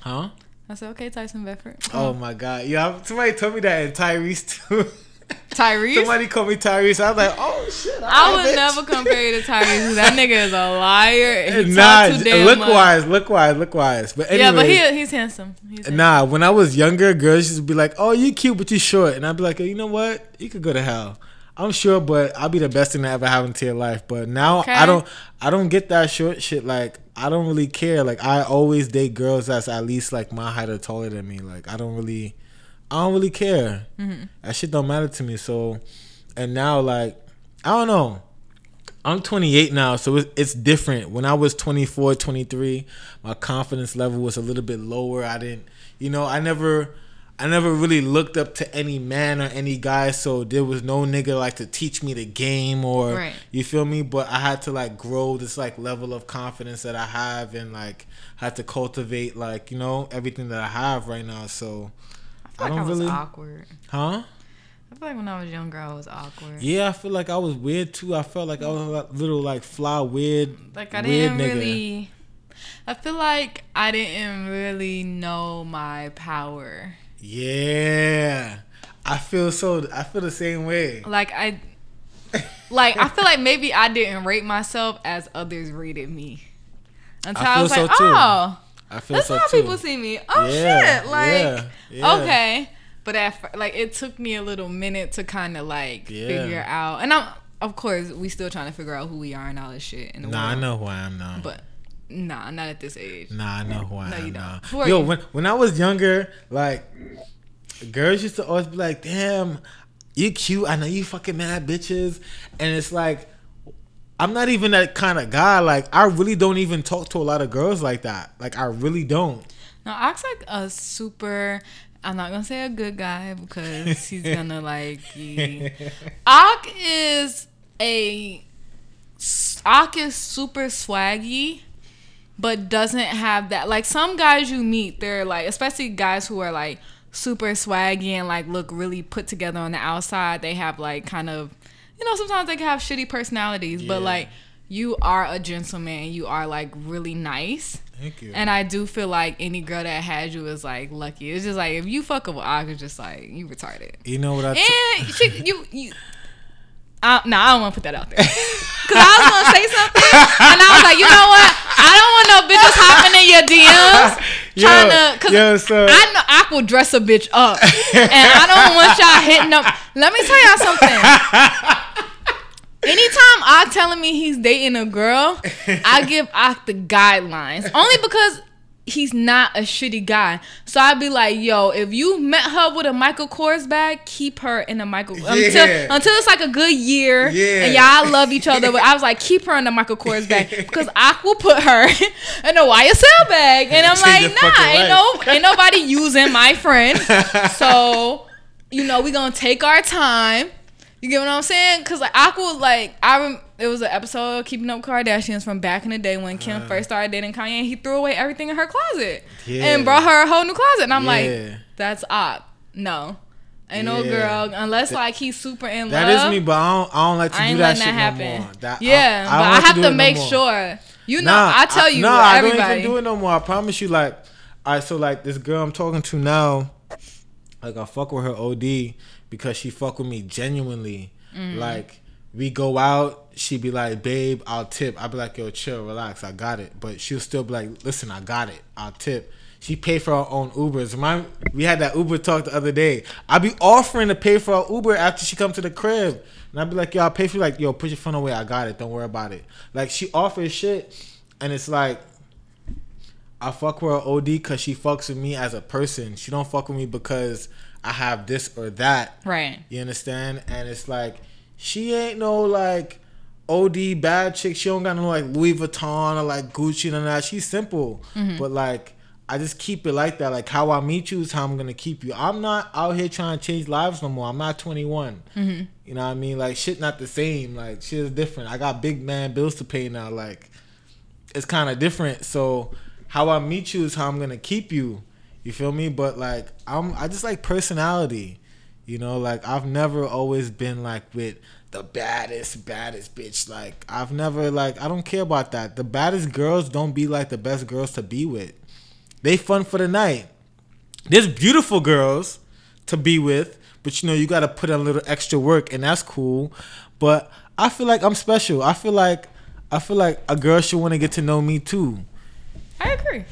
huh? I said, okay, Tyson Beckford. Oh my god, yeah. Somebody told me that, and Tyrese too. Tyrese? Somebody called me Tyrese. I was like, oh shit. I alright, would bitch. never compare you to Tyrese. That nigga is a liar. He nah, too damn look much. wise, look wise, look wise. But anyway, Yeah, but he, he's handsome. He's handsome. nah. When I was younger, girls used to be like, "Oh, you cute, but you short," and I'd be like, "You know what? You could go to hell." I'm sure, but I'll be the best thing that ever happened to your life. But now Okay. I don't, I don't get that short shit. Like I don't really care. Like I always date girls that's at least like my height or taller than me. Like I don't really, I don't really care. Mm-hmm. That shit don't matter to me. So, and now like I don't know. I'm 28 now, so it's, it's different. When I was 24, 23, my confidence level was a little bit lower. I didn't, you know, I never, I never really looked up to any man or any guy. So there was no nigga like to teach me the game or, Right. you feel me? But I had to like grow this like level of confidence that I have and like had to cultivate like you know everything that I have right now. So, I like I, don't was really- awkward. huh? I feel like when I was younger, I was awkward. Yeah, I feel like I was weird too. I felt like I was a little like fly weird. Like I weird didn't nigga. really. I feel like I didn't really know my power. Yeah, I feel so. I feel the same way. Like I, like I feel like maybe I didn't rate myself as others rated me. Until I I, was so like, too. oh, I feel that's so how too. people see me. Oh Yeah, shit! Like yeah, yeah. okay, but at like it took me a little minute to kind of like figure out, and I'm of course we still trying to figure out who we are and all this shit in the Nah, I know who I am now. But nah, not at this age. Nah, I know who I No, am you don't. Who Yo, you? when when I was younger, like girls used to always be like, "Damn, you cute. I know you fucking mad bitches," and it's like. I'm not even that kind of guy. Like, I really don't even talk to a lot of girls like that. Like, I really don't. No, Ox like a super. I'm not gonna say a good guy because he's gonna like. Be, Ock is a. Ock is super swaggy, but doesn't have that. Like some guys you meet, they're like, especially guys who are like super swaggy and like look really put together on the outside. They have like kind of, you know, sometimes they can have shitty personalities, but like you are a gentleman. You are like really nice. Thank you. And I do feel like any girl that had you is like lucky. It's just like if you fuck up with it's just like you retarded. you know what I? t- And she, you, you, I, no, I don't want to put that out there. Cause I was gonna say something, and I was like, you know what? I don't want no bitches hopping in your DMs Trying to. Cause so- I know I will dress a bitch up, and I don't want y'all hitting up. Let me tell y'all something. Anytime I telling me he's dating a girl, I give Ak the guidelines. Only because he's not a shitty guy. So I'd be like, yo, if you met her with a Michael Kors bag, keep her in a Michael until Yeah. until it's like a good year Yeah. and y'all love each other. But I was like, keep her in the Michael Kors bag because Ak will put her in a YSL bag, and I'm Change like, nah, ain't no ain't nobody using my friend. So you know, we gonna take our time. You get what I'm saying? Cause like Aqua, like I it was an episode of Keeping Up Kardashians from back in the day when Kim Uh. first started dating Kanye. And he threw away everything in her closet Yeah. and brought her a whole new closet. And I'm Yeah. like, that's op. No, ain't no girl unless like he's super in That love. is me, but I don't, I don't like to I do that shit that no happen. more. That, yeah, don't but I have to it no make sure. You know, Nah, I tell you, No, I don't even do it no more. I promise you. Like, right, so like this girl I'm talking to now, like I fuck with her OD because she fuck with me genuinely. Mm. Like we go out, she be like, "Babe, I'll tip." I'd be like, "Yo, chill, relax, I got it." But she'll still be like, "Listen, I got it, I'll tip." She pay for her own Ubers. My, we had that Uber talk the other day. I'd be offering to pay for her Uber after she come to the crib, and I'd be like, "Yo, I'll pay for you." Like, yo, put your phone away. I got it. Don't worry about it. Like she offers shit, and it's like I fuck with her OD because she fucks with me as a person. She don't fuck with me because I have this or that. right. You understand? And it's like she ain't no like OD bad chick. She don't got no like Louis Vuitton or like Gucci and that. She's simple, mm-hmm. but like I just keep it like that. Like how I meet you is how I'm gonna keep you. I'm not out here trying to change lives no more. I'm not 21. Mm-hmm. You know what I mean? Like shit, not the same. Like shit is different. I got big man bills to pay now. Like it's kind of different. So how I meet you is how I'm gonna keep you. You feel me? But like I'm, I just like personality. You know, like I've never always been like with the baddest, baddest bitch. Like I've never like I don't care about that. The baddest girls don't be like the best girls to be with. They fun for the night. There's beautiful girls to be with, but you know you got to put in a little extra work, and that's cool. But I feel like I'm special. I feel like I feel like a girl should want to get to know me too. I agree.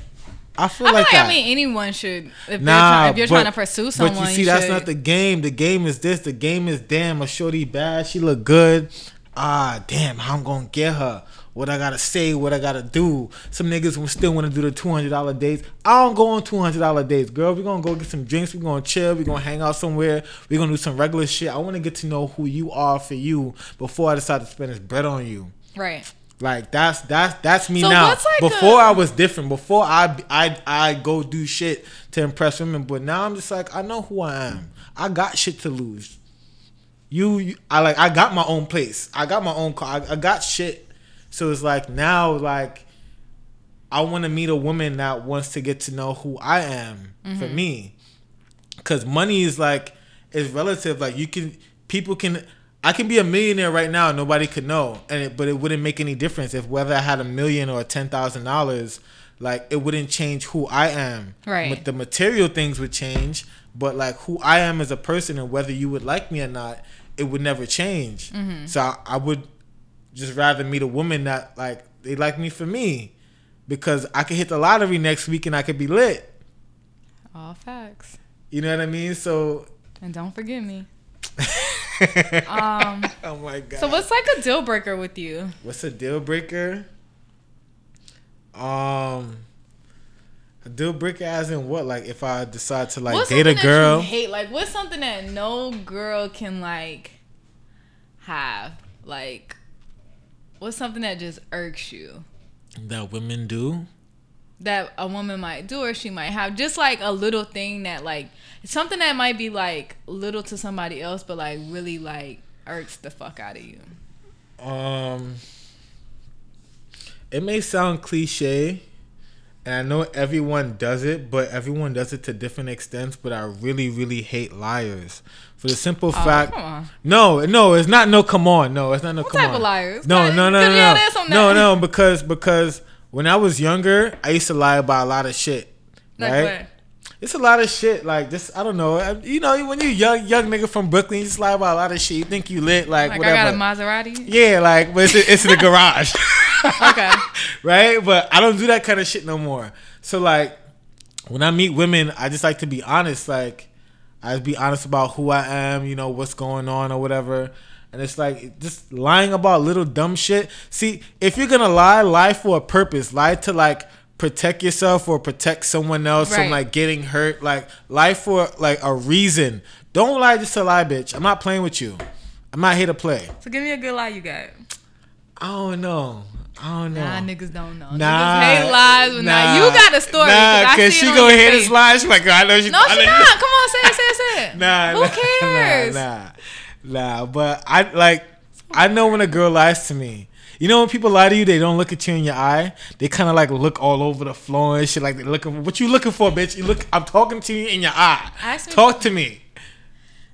I feel I like. I mean anyone should if, Nah, trying, if you're but- trying to pursue someone. But you see, that's should. not the game. The game is this. The game is damn, a shorty bad. She look good. Ah, damn, how I'm gonna get her? What I gotta say? What I gotta do? Some niggas will still want to do the two hundred dollar dates. I don't go on two hundred dollar dates, girl. We're gonna go get some drinks. We're gonna chill. We're gonna hang out somewhere. We're gonna do some regular shit. I want to get to know who you are for you before I decide to spend this bread on you. right. Like that's that's that's me So now. like Before a- I was different. Before I I I go do shit to impress women, but now I'm just like I know who I am. I got shit to lose. You, you I like I got my own place. I got my own car. I, I got shit. So it's like now like I want to meet a woman that wants to get to know who I am for Mm-hmm. me. Cuz money is like is relative like you can people can I can be a millionaire right now nobody could know and it, but it wouldn't make any difference if whether I had a million or $10,000 like it wouldn't change who I am. Right. But the material things would change, but like who I am as a person and whether you would like me or not, it would never change. Mm-hmm. So I, I would just rather meet a woman that like they like me for me because I could hit the lottery next week and I could be lit. All facts. You know what I mean? So And don't forget me. Um. oh my god. So what's like a deal breaker with you? what's a deal breaker? Um a deal breaker as in what? Like if I decide to like what's date a girl. you hate? Like what's something that no girl can like have? Like what's something that just irks you? that women do. That a woman might do or she might have just like a little thing that like something that might be like little to somebody else but like really like irks the fuck out of you Um, it may sound cliche, and I know everyone does it, but everyone does it to different extents. But I really, really hate liars for the simple fact. Oh, on. No, no, it's not. No, come on. No, it's not. No, What come type on. of liars? No, no, no, no, no, this no, no, because because when I was younger, I used to lie about a lot of shit. like right? what it's a lot of shit. Like this, I don't know. You know, when you young young nigga from Brooklyn, you slide about a lot of shit. You think you lit, like, Like whatever. I got a Maserati. yeah, like, but it's, it's in the garage. Okay. right? But I don't do that kind of shit no more. So like, when I meet women, I just like to be honest. Like, I just be honest about who I am. You know what's going on or whatever. And it's like just lying about little dumb shit. See, if you're gonna lie, lie for a purpose. Lie to like protect yourself or protect someone else Right. from like getting hurt. Like lie for like a reason. Don't lie just to lie, bitch. I'm not playing with you. I'm not here to play. So give me a good lie you got. I don't know. I don't know. Nah, niggas don't know. Nah, niggas hate lies, but nah, nah. you got a story. Nah, cause cause she gonna hear this lie. She like, I know she. No, she not. Come on, say it, say it, say it. Nah, Who nah, cares? Nah, nah, nah. But I like, I know when a girl lies to me. You know when people lie to you, they don't look at you in your eye. They kind of like look all over the floor and shit. Like they looking. What you looking for, bitch? You look. I'm talking to you in your eye. Talk to me.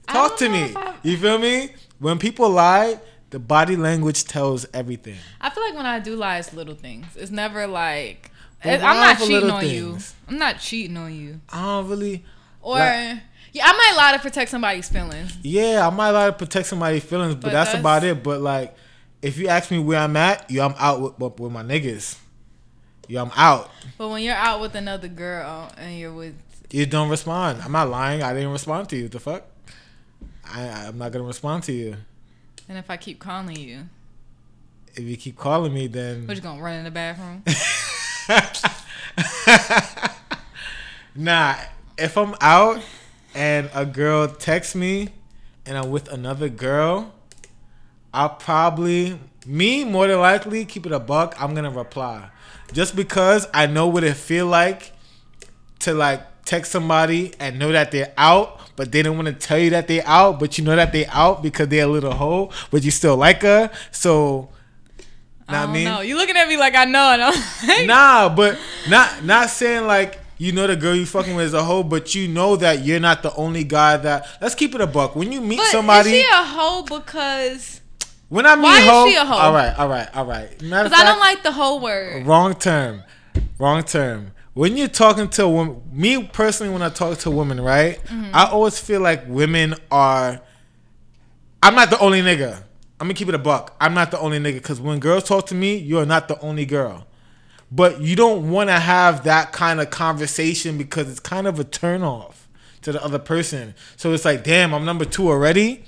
Talk to me. You feel me? When people lie, the body language tells everything. I feel like when I do lie, it's little things. It's never like But I'm not cheating on you. I'm not cheating on you. I don't really. Or Like- yeah, I might lie to protect somebody's feelings. Yeah, I might lie to protect somebody's feelings, but, But that's, that's- about it. But like, if you ask me where I'm at, yo, I'm out with, with, my niggas. Yo, I'm out. But when you're out with another girl and you're with You don't respond. I'm not lying. I didn't respond to you. The fuck? I I'm not gonna respond to you. and if I keep calling you, If you keep calling me, then what you gonna run in the bathroom? nah. If I'm out and a girl texts me and I'm with another girl, I'll probably me more than likely keep it a buck. I'm gonna reply just because I know what it feel like to like text somebody and know that they're out, but they don't want to tell you that they're out, but you know that they're out because they're a little hoe, but you still like her. So, know I don't I mean? know. You looking at me like I know, and I'm like, Nah, but not not saying like you know the girl you fucking with is a hoe, but you know that you're not the only guy that. Let's keep it a buck. When you meet But somebody, is she a hoe because? when I meet why is hoe, she a hoe? all right, all right, all right. Because I don't like the whole word. wrong term, wrong term. When you're talking to a woman, me personally, when I talk to women, right, Mm-hmm. I always feel like women are. I'm not the only nigga. I'm gonna keep it a buck. I'm not the only nigga because when girls talk to me, you are not the only girl. But you don't want to have that kind of conversation because it's kind of a turnoff to the other person. So it's like, damn, I'm number two already.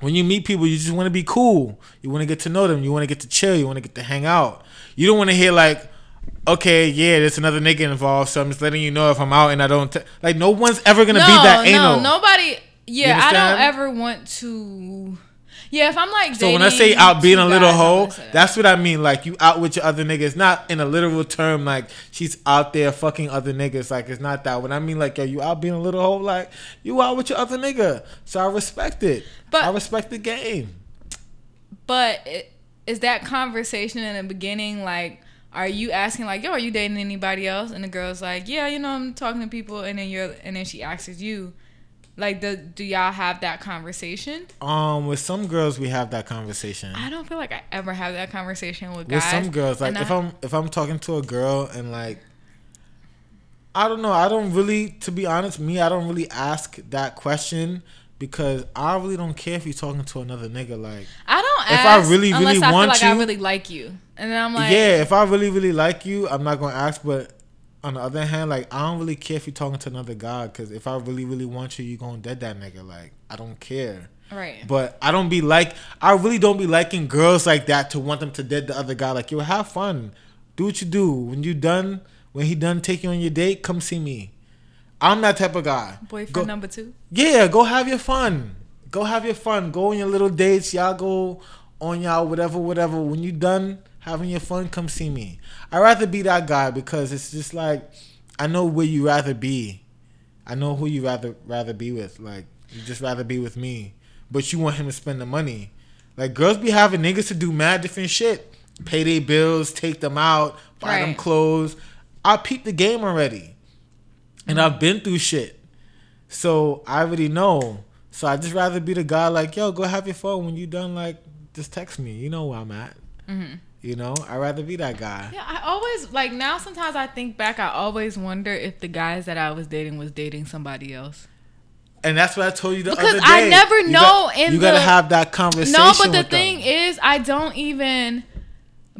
When you meet people, you just want to be cool. You want to get to know them. You want to get to chill. You want to get to hang out. You don't want to hear like, okay, yeah, there's another nigga involved, so I'm just letting you know if I'm out and I don't. T-. Like, no one's ever gonna no, be that anal. no, nobody. Yeah, I don't ever want to. Yeah, if I'm like So when I say out being a little guys, hoe, that. that's what I mean. Like you out with your other niggas, not in a literal term. Like she's out there fucking other niggas. Like it's not that. When I mean like yo, you out being a little hoe, like you out with your other nigga. So I respect it. But- I respect the game. But it, is that conversation in the beginning like? Are you asking like, yo, are you dating anybody else? And the girl's like, yeah, you know, I'm talking to people. And then you're, and then she asks you, like, do, do y'all have that conversation? Um, with some girls we have that conversation. I don't feel like I ever have that conversation with with guys. With some girls like if I- i'm if i'm talking to a girl and like i don't know i don't really to be honest me i don't really ask that question because i really don't care if you're talking to another nigga like I don't if I really, really I want feel like I really like you, and then I'm like, yeah if i really really like you i'm not gonna ask but on the other hand like i don't really care if you're talking to another guy because if i really really want you you gonna dead that nigga like i don't care right. But I don't be like I really don't be liking girls like that to want them to dead the other guy. Like yo, have fun, do what you do. When you done, when he done take you on your date, come see me. I'm that type of guy. Boyfriend Go- number two. Yeah, go have your fun. Go have your fun. Go on your little dates. Y'all go on y'all whatever, whatever. When you done having your fun, come see me. I'd rather be that guy because it's just like I know where you rather be. I know who you rather rather be with. Like you just rather be with me, but you want him to spend the money. Like girls be having niggas to do mad different shit, pay their bills, take them out, buy them clothes. I peeped the game already, and I've been through shit, so I already know. So I just rather be the guy like, yo, go have your fun. When you done, like, just text me. You know where I'm at. Mm-hmm. You know, I'd rather be that guy. Yeah, I always like now. Sometimes I think back. I always wonder if the guys that I was dating was dating somebody else. And that's what I told you the Because other day. I never You know got- in you gotta have that conversation. No, but the thing them. is, I don't even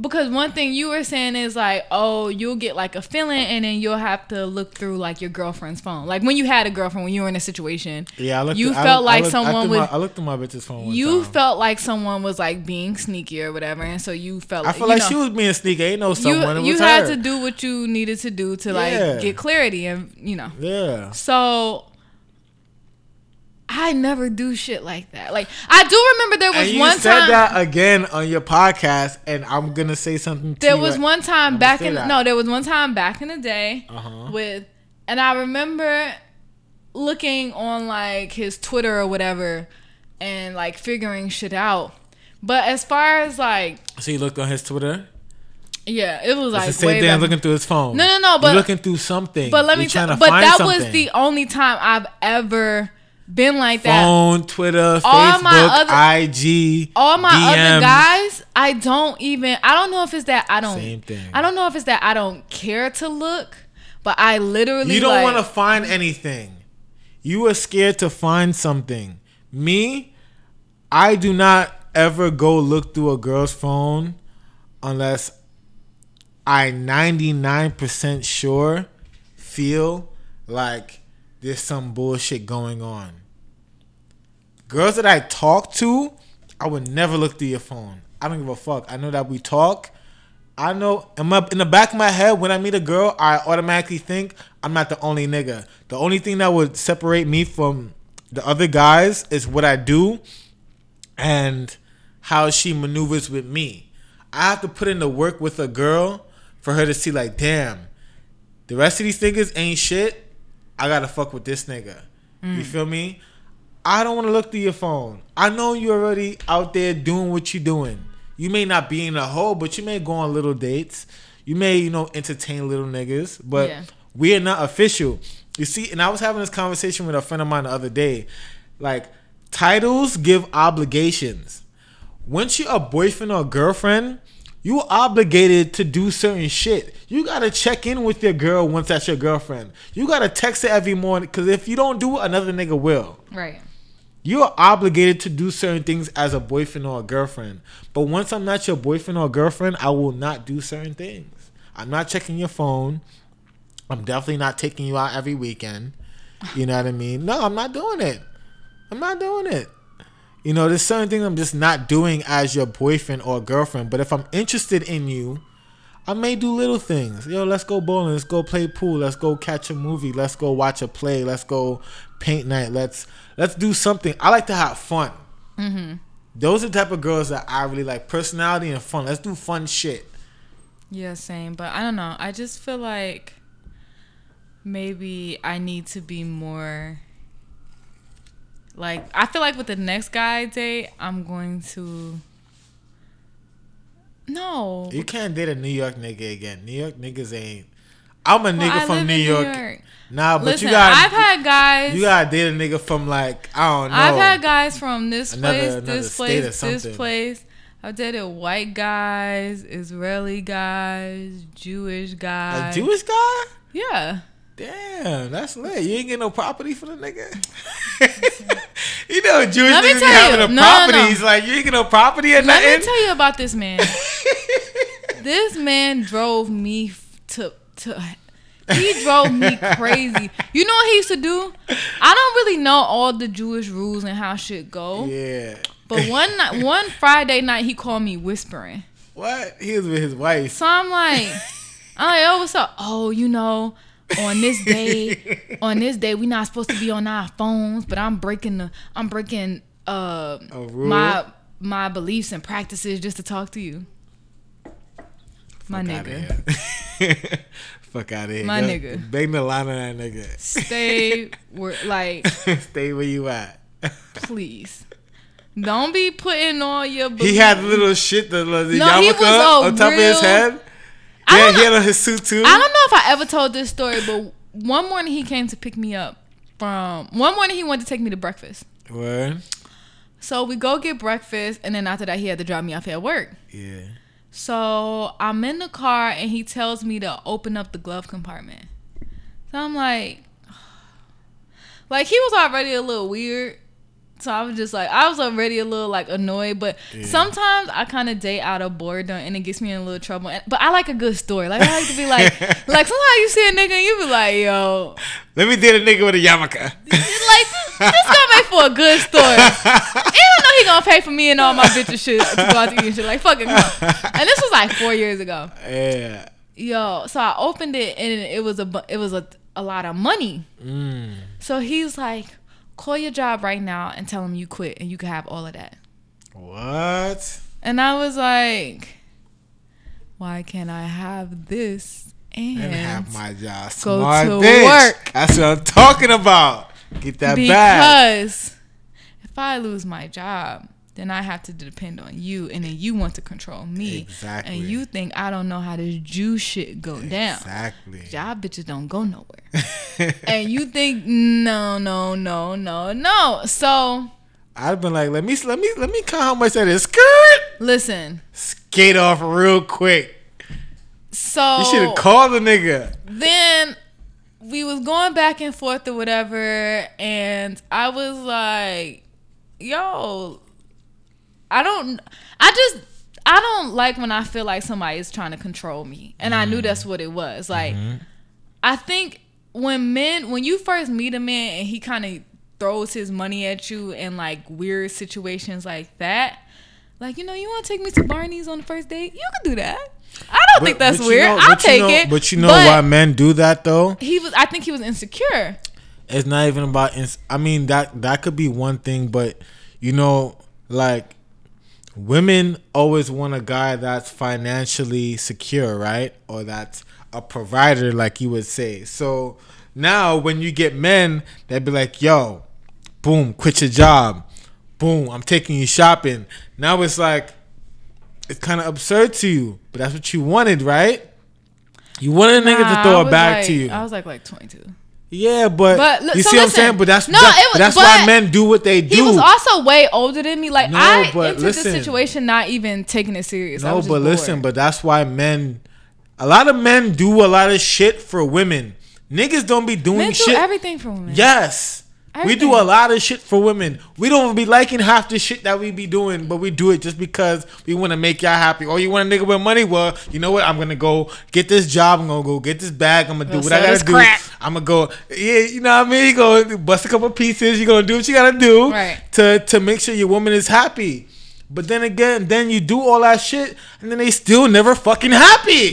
because one thing you were saying is like, oh, you'll get like a feeling, and then you'll have to look through like your girlfriend's phone. Like when you had a girlfriend, when you were in a situation, yeah, I looked. you I felt looked- I like looked- I someone my- was- I looked at my bitch's phone. One you time. felt like someone was like being sneaky or whatever, and so you felt I feel like know, she was being sneaky. Ain't no someone. you you had her. to do what you needed to do to like Yeah. get clarity, and you know. Yeah. So I never do shit like that. Like I do remember there was And you one said time that again on your podcast, and I'm gonna say something. There was right- one time back in that. no, there was one time back in the day Uh-huh. with and I remember looking on like his Twitter or whatever and like figuring shit out. But as far as like So you looked on his Twitter. yeah, it was It's like the same thing looking through his phone. No, no, no, You're but- looking through something. But let me tell but that something. was the only time I've ever been like that. phone, Twitter, All Facebook, other- IG, all my DMs. other guys, I don't even. I don't know if it's that I don't. Same thing. I don't know if it's that I don't care to look, but I literally. You don't like, want to find anything. You are scared to find something. Me, I do not ever go look through a girl's phone unless I 99% sure feel like there's some bullshit going on. Girls that I talk to, I would never look through your phone. I don't give a fuck. I know that we talk. I know in, my, in the back of my head when I meet a girl, I automatically think I'm not the only nigga. The only thing that would separate me from the other guys is what I do and how she maneuvers with me. I have to put in the work with a girl for her to see like, damn, the rest of these niggas ain't shit. I gotta fuck with this nigga. You feel me? I don't want to look through your phone. I know you're already out there doing what you're doing. You may not be in a hole, but you may go on little dates. You may, you know, entertain little niggas, but Yeah. we are not official. You see, and I was having this conversation with a friend of mine the other day. Like, titles give obligations. Once you're a boyfriend or a girlfriend, you obligated to do certain shit. You gotta check in with your girl once that's your girlfriend. You gotta text her every morning because if you don't do it, another nigga will. Right. You're obligated to do certain things as a boyfriend or a girlfriend. But once I'm not your boyfriend or girlfriend, I will not do certain things. I'm not checking your phone. I'm definitely not taking you out every weekend. You know what I mean? No, I'm not doing it. I'm not doing it. You know, there's certain things I'm just not doing as your boyfriend or girlfriend. But if I'm interested in you, I may do little things. Yo, let's go bowling. Let's go play pool. Let's go catch a movie. Let's go watch a play. Let's go paint night. Let's let's do something. I like to have fun. Mm-hmm. Those are the type of girls that I really like. Personality and fun. Let's do fun shit. Yeah, same. But I don't know. I just feel like maybe I need to be more. Like I feel like with the next guy I date, I'm going to. No. You can't date a New York nigga again. New York niggas ain't. I'm a Well, nigga I from New in York. Nah, but Listen, you got I've had guys. you gotta date a nigga from like I don't know. I've had guys from this Another- place, another this place, this place. I've dated white guys, Israeli guys, Jewish guys. a guys. Jewish guy. Yeah. Damn, that's lit. You ain't get no property for the nigga. you know, Jewish Let me niggas be having you. a No, no, property. no. He's like, you ain't get no property or Let nothing. Let me tell you about this man. this man drove me to to. He drove me crazy. You know what he used to do? I don't really know all the Jewish rules and how shit go. yeah. But one night, one Friday night, he called me whispering. What? He was with his wife. So I'm like, I'm like, oh, what's up? Oh, you know, on this day, on this day, we're not supposed to be on our phones, but I'm breaking the, I'm breaking uh my my beliefs and practices just to talk to you. My Fuck outta nigga. Fuck out of here. My nigga. Bang the line on that nigga. stay where, like, Stay where you at. please, don't be putting all your. He had little shit, No, he was a on top of his head. I Yeah, don't he know- had on his suit too. I don't know if I ever told this story, but one morning he came to pick me up from. One morning he wanted to take me to breakfast. Word. So we go get breakfast, and then after that, he had to drop me off at work. Yeah. So I'm in the car and he tells me to open up the glove compartment. So I'm like, like he was already a little weird. So I was just like, I was already a little like annoyed, but sometimes I kind of date out of boredom and it gets me in a little trouble. And, but I like a good story. Like I like to be like, like sometimes you see a nigga and you be like, yo, Let me date a nigga with a yarmulke. like this gonna make for a good story. Even though he gonna pay for me and all my bitches shit to go out to eat and shit. Like fucking. And this was like four years ago. yeah. Yo, so I opened it and it was a it was a a lot of money. Mm. So he's like, call your job right now and tell them you quit and you can have all of that. What? And I was like, why can't I have this and, And have my job. go Smart to bitch. work. That's what I'm talking about. Get that back because if I lose my job, then I have to depend on you, and then you want to control me, Exactly. and you think I don't know how this Jew shit go down. Exactly. Job bitches don't go nowhere, and you think no, no, no, no, no. So I'd have been like, let me let me let me count how much that is. Skirt. listen, Skate off real quick. so You should have called the nigga. then we was going back and forth or whatever and i was like yo i don't i just i don't like when i feel like somebody is trying to control me. And i knew that's what it was. Like mm-hmm. i think when men when you first meet a man and he kind of throws his money at you in like weird situations like that like you know you want to take me to barney's on the first date? You can do that. I don't think that's weird. know- i'll but you take know- it. But you know why men do that though? he was i think he was insecure. It's not even about. Ins- I mean that that could be one thing, but you know, like women always want a guy that's financially secure, right? Or that's a provider, like you would say. So now when you get men, they'd be like, "Yo, boom, quit your job, boom, I'm taking you shopping." Now it's like it's kind of absurd to you, but that's what you wanted, right? You wanted a nigga Nah, to throw a was bag like- to you. i was like like 22 Yeah, but, But li- you so see what I'm saying? But that's No, that- it was- that's why men do what they do. he was also way older than me like No, i entered listen. the situation not even taking it serious no, but listen, but that's why men, a lot of men do a lot of shit for women. Niggas don't be doing men do shit. everything for women Yes. We do a lot of shit for women. We don't be liking half the shit that we be doing, but we do it just because we want to make y'all happy. Or you want a nigga with money? Well, you know what? I'm gonna go get this job. I'm gonna go get this bag. I'm gonna do Go what I gotta do. crack. I'm gonna go. Yeah, you know what I mean? You go bust a couple pieces. You gonna do what you gotta do Right. to to make sure your woman is happy. But then again, then you do all that shit, and then they still never fucking happy.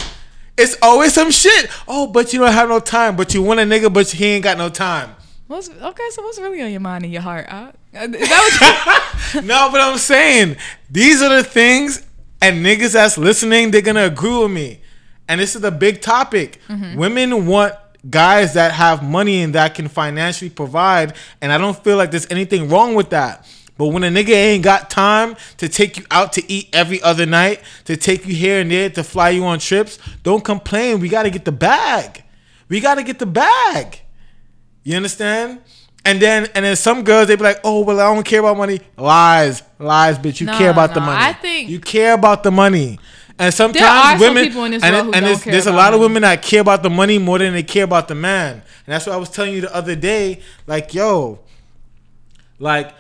It's always some shit. Oh, but you don't have no time. But you want a nigga, but he ain't got no time. What's, okay so what's really on your mind and your heart uh, is that what you, no, but I'm saying these are the things, and niggas that's listening, they're gonna agree with me. And this is a big topic. Women want guys that have money and that can financially provide, and I don't feel like there's anything wrong with that. But when a nigga ain't got time to take you out to eat every other night, to take you here and there, to fly you on trips, don't complain. We gotta get the bag. We gotta get the bag. You understand? And then and then some girls they be like, oh well, I don't care about money. Lies, lies, bitch. You No, care about the no, money. I think- you care about the money. And sometimes are some women people in this and, world who and there's, care there's a lot of women that care about the money more than they care about the man. And that's what I was telling you the other day. Like, yo, like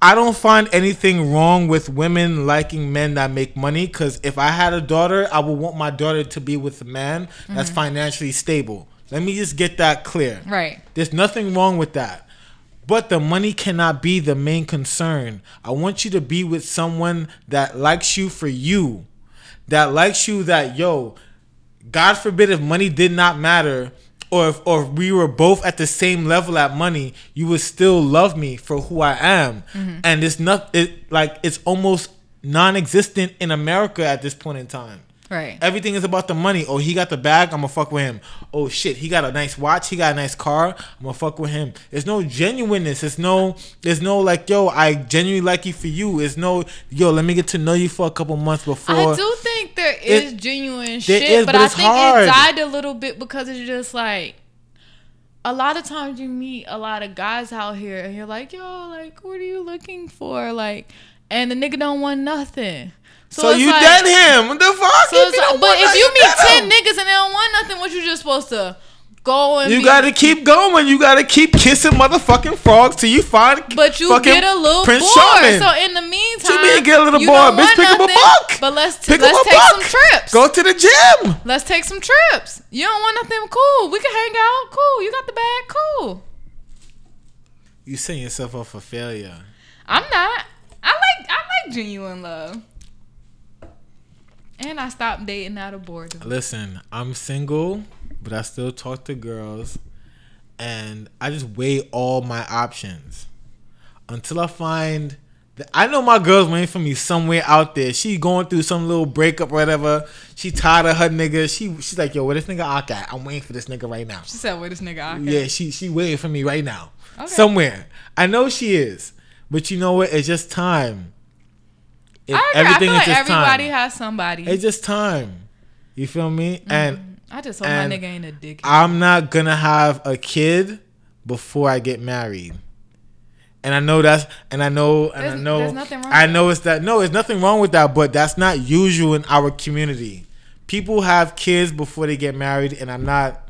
I don't find anything wrong with women liking men that make money because if I had a daughter, I would want my daughter to be with a man that's mm-hmm. financially stable. Let me just get that clear. right There's nothing wrong with that. But the money cannot be the main concern. I want you to be with someone that likes you for you. That likes you that yo, God forbid if money did not matter or if or if we were both at the same level at money, you would still love me for who I am. Mm-hmm. And it's not it like it's almost non-existent in America at this point in time. Right Everything is about the money. Oh, he got the bag. I'm gonna fuck with him. Oh shit, he got a nice watch. He got a nice car. I'm gonna fuck with him. There's no genuineness. There's no. There's no like, yo, I genuinely like you for you. It's no, yo, let me get to know you for a couple months before. I do think there is It- genuine there shit, is, but, but I it's think hard. it died a little bit because it's just like a lot of times you meet a lot of guys out here and you're like, yo, like, what are you looking for? Like, and the nigga don't want nothing. So, it's you like- dead him? What the fuck? So If like, but if nothing, you meet ten him. niggas and they don't want nothing, what you just supposed to go and You be- gotta keep going. You gotta keep kissing motherfucking frogs till you find. But you get a little Prince bored. Charming. So in the meantime, you mean get a little you bored? Bitch, want pick up a nothing, book. But let's t- Pick let's up a take book. some trips. Go to the gym. Let's take some trips. You don't want nothing cool. We can hang out. Cool. You got the bag. Cool. You setting yourself up for failure. I'm not. I like I like genuine love. And I stopped dating out of boredom. Listen, I'm single, but I still talk to girls, and I just weigh all my options until I find. that I know my girl's waiting for me somewhere out there. She going through some little breakup, or whatever. She tired of her nigga. She she's like, yo, where this nigga out at? I'm waiting for this nigga right now. She said, "Where this nigga?" out Yeah, she she waiting for me right now. Okay. Somewhere. I know she is. But you know what? It's just time. It- I, agree. I feel like just everybody time. has somebody. It's just time. You feel me? Mm-hmm. And I just hope my nigga ain't a dick. I'm not gonna have a kid before I get married. And I know that's and I know and I know there's nothing wrong I know it's that no, there's nothing wrong with that, but that's not usual in our community. People have kids before they get married, and I'm not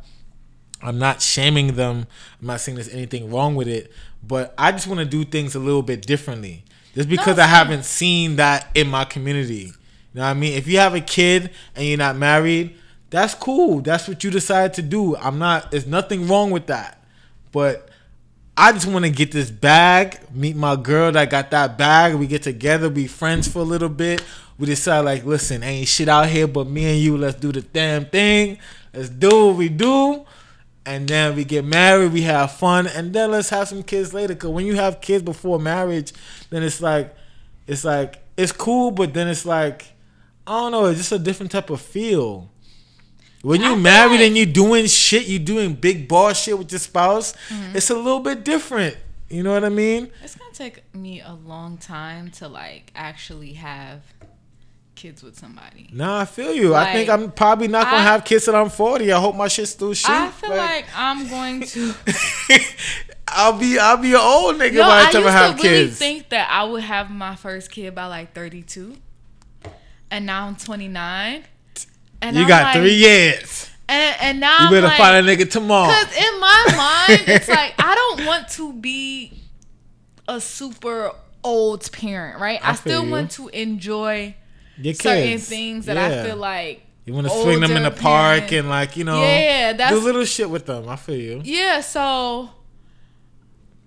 I'm not shaming them. I'm not saying there's anything wrong with it, but I just want to do things a little bit differently. Just because I haven't seen that in my community. You know what I mean? If you have a kid and you're not married, that's cool. That's what you decide to do. I'm not there's nothing wrong with that. But I just want to get this bag, meet my girl that got that bag. We get together, be friends for a little bit. We decide like, listen, ain't shit out here but me and you. Let's do the damn thing. Let's do what we do. And then we get married, we have fun, and then let's have some kids later. Cause when you have kids before marriage, then it's like, it's like it's cool, but then it's like, I don't know, it's just a different type of feel. When you married like- and you're doing shit, you're doing big boss shit with your spouse, Mm-hmm. it's a little bit different. You know what I mean? It's gonna take me a long time to like actually have kids with somebody. Nah, I feel you. I think I'm probably not gonna I- have kids till I'm 40. I hope my shit still shit. I feel like, I'm going to. I'll be I'll be an old nigga Yo, by the time I have kids. to really think that I would have my first kid by like 32, and now I'm 29. And you I'm got like- three years. And, and now You I'm better like, find a nigga tomorrow. Because in my mind, it's like I don't want to be a super old parent, right? I I, still you. want to enjoy Your certain kids. things that Yeah. I feel like. You want to swing them in the park parent- and like you know, Yeah, that's- do little shit with them. I feel you. Yeah, so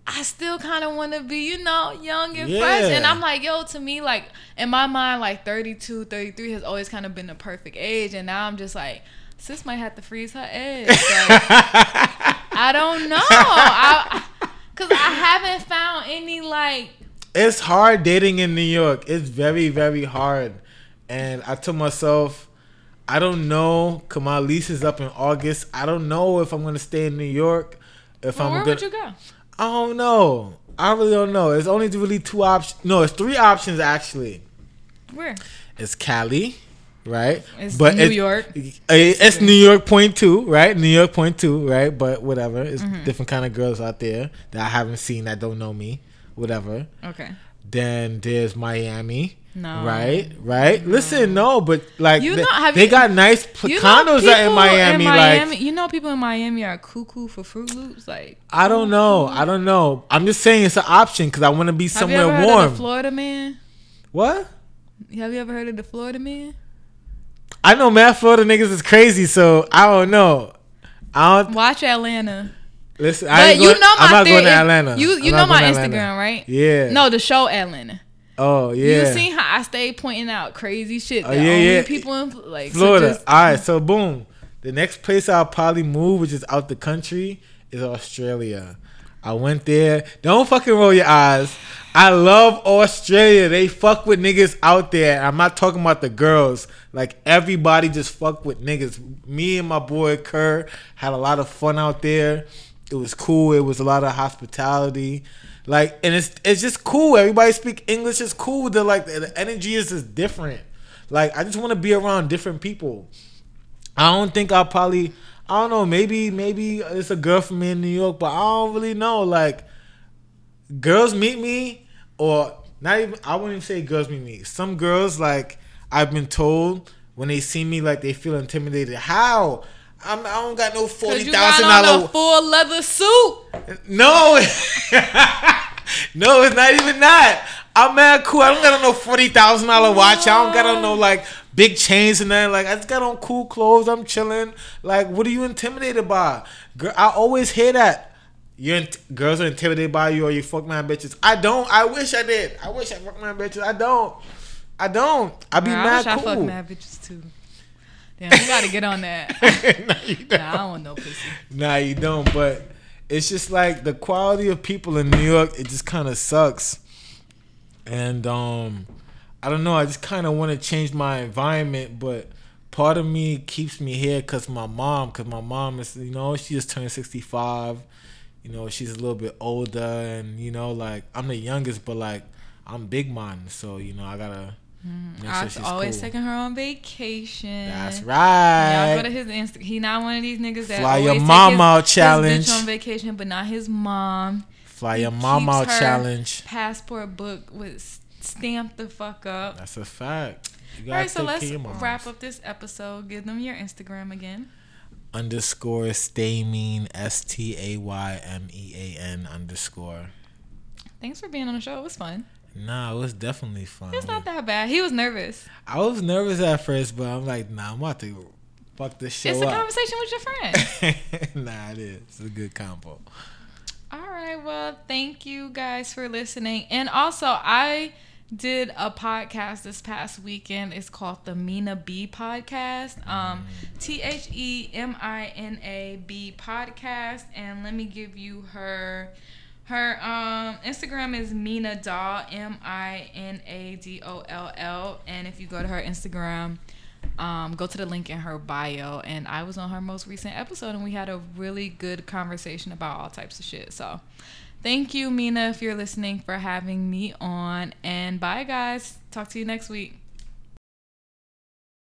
I still kind of want to be, you know, young and Yeah. fresh. And I'm like, yo, to me, like, in my mind, like 32, 33 has always kind of been the perfect age. And now I'm just like, sis might have to freeze her eggs. Like, I don't know. I, Cause I haven't found any like it's hard dating in New York. It's very, very hard. And I told myself, I don't know, cause my lease is up in August. I don't know if I'm gonna stay in New York. If well, I'm where gonna, would you go? I don't know. I really don't know. It's only really two options. No, it's three options actually. Where? It's Cali, right? It's New York. uh, It's New York point two, right? New York point two, right? But whatever. It's Mm-hmm. different kind of girls out there that I haven't seen that don't know me. Whatever. Okay. Then there's Miami. No. Right, right. Listen, no, but like You they, know- have they you- got nice p- You condos out in Miami. Miami, Like you know, people in Miami are cuckoo for Froot Loops. Like, I don't know, I don't know. I'm just saying it's an option because I want to be have you somewhere ever heard of warm. the Florida man? what? Have you ever heard of the Florida man? I know Mad Florida niggas is crazy, so I don't know. I don't Watch Atlanta. listen. I But you going, know my I'm not thing going to Atlanta. You I'm you know my Instagram, right? Yeah. No, the show Atlanta. Oh yeah. You seen how I stay pointing out crazy shit Oh, yeah, only yeah. people in like so Florida. just- All right, so boom. The next place I'll probably move, which is out the country, is Australia. I went there. Don't fucking roll your eyes. I love Australia. They fuck with niggas out there. I'm not talking about the girls. Like everybody just fuck with niggas. Me and my boy Kerr had a lot of fun out there. It was cool. It was a lot of hospitality. Like and it's it's just cool. Everybody speak English. It's cool. The like the energy is just different. Like I just want to be around different people. I don't think I'll probably. I don't know. Maybe maybe it's a girl from me in New York, but I don't really know. Like, girls meet me, or not even I wouldn't even say girls meet me. Some girls like I've been told when they see me like they feel intimidated. How? I'm, I don't got no forty Cause you got on a full leather suit. No, no, it's not even that. I'm mad cool. I don't got on no forty thousand dollar watch. I don't got on no like big chains and that. Like I just got on cool clothes. I'm chilling. Like what are you intimidated by? Girl, I always hear that. You're int- girls are intimidated by you or you fuck my bitches. I don't. I wish I did. I wish I fuck my bitches. I don't. I don't. I be Bruh, I mad wish I cool. fuck mad bitches too. Damn, you gotta get on that. nah, you don't. nah, I don't want no pussy. Nah, you don't. But it's just like the quality of people in New York. It just kind of sucks. And um, I don't know. I just kind of want to change my environment, but part of me keeps me here because my mom. Because my mom is, you know, she just turned sixty five. You know, she's a little bit older, and you know, like I'm the youngest, but like I'm big man, so you know, I gotta. Mm-hmm. Make I was always cool. taking her on vacation. That's right. Y'all go to his Insta. He not one of these niggas that Fly your mom his, out challenge. bitch on vacation, but not his mom. Fly He your mom out challenge. Passport book with stamp the fuck up. That's a fact. You All right, so let's care of your moms. wrap up this episode. Give them your Instagram again. underscore stay mean S T A Y M E A N underscore. Thanks for being on the show. It was fun. Nah, it was definitely fun. It's not that bad. He was nervous. I was nervous at first, but I'm like, nah, I'm about to fuck this show it's a up. conversation with your friend. nah, it is. It's a good combo. All right. Well, thank you guys for listening. And also, I did a podcast this past weekend. It's called the Mina B Podcast. Um, T H E M I N A B Podcast. And let me give you her. Her um, Instagram is Mina Doll, M I N A D O L L. And if you go to her Instagram, um, go to the link in her bio. And I was on her most recent episode, and we had a really good conversation about all types of shit. So, thank you, Mina, if you're listening, for having me on. And bye, guys. Talk to you next week.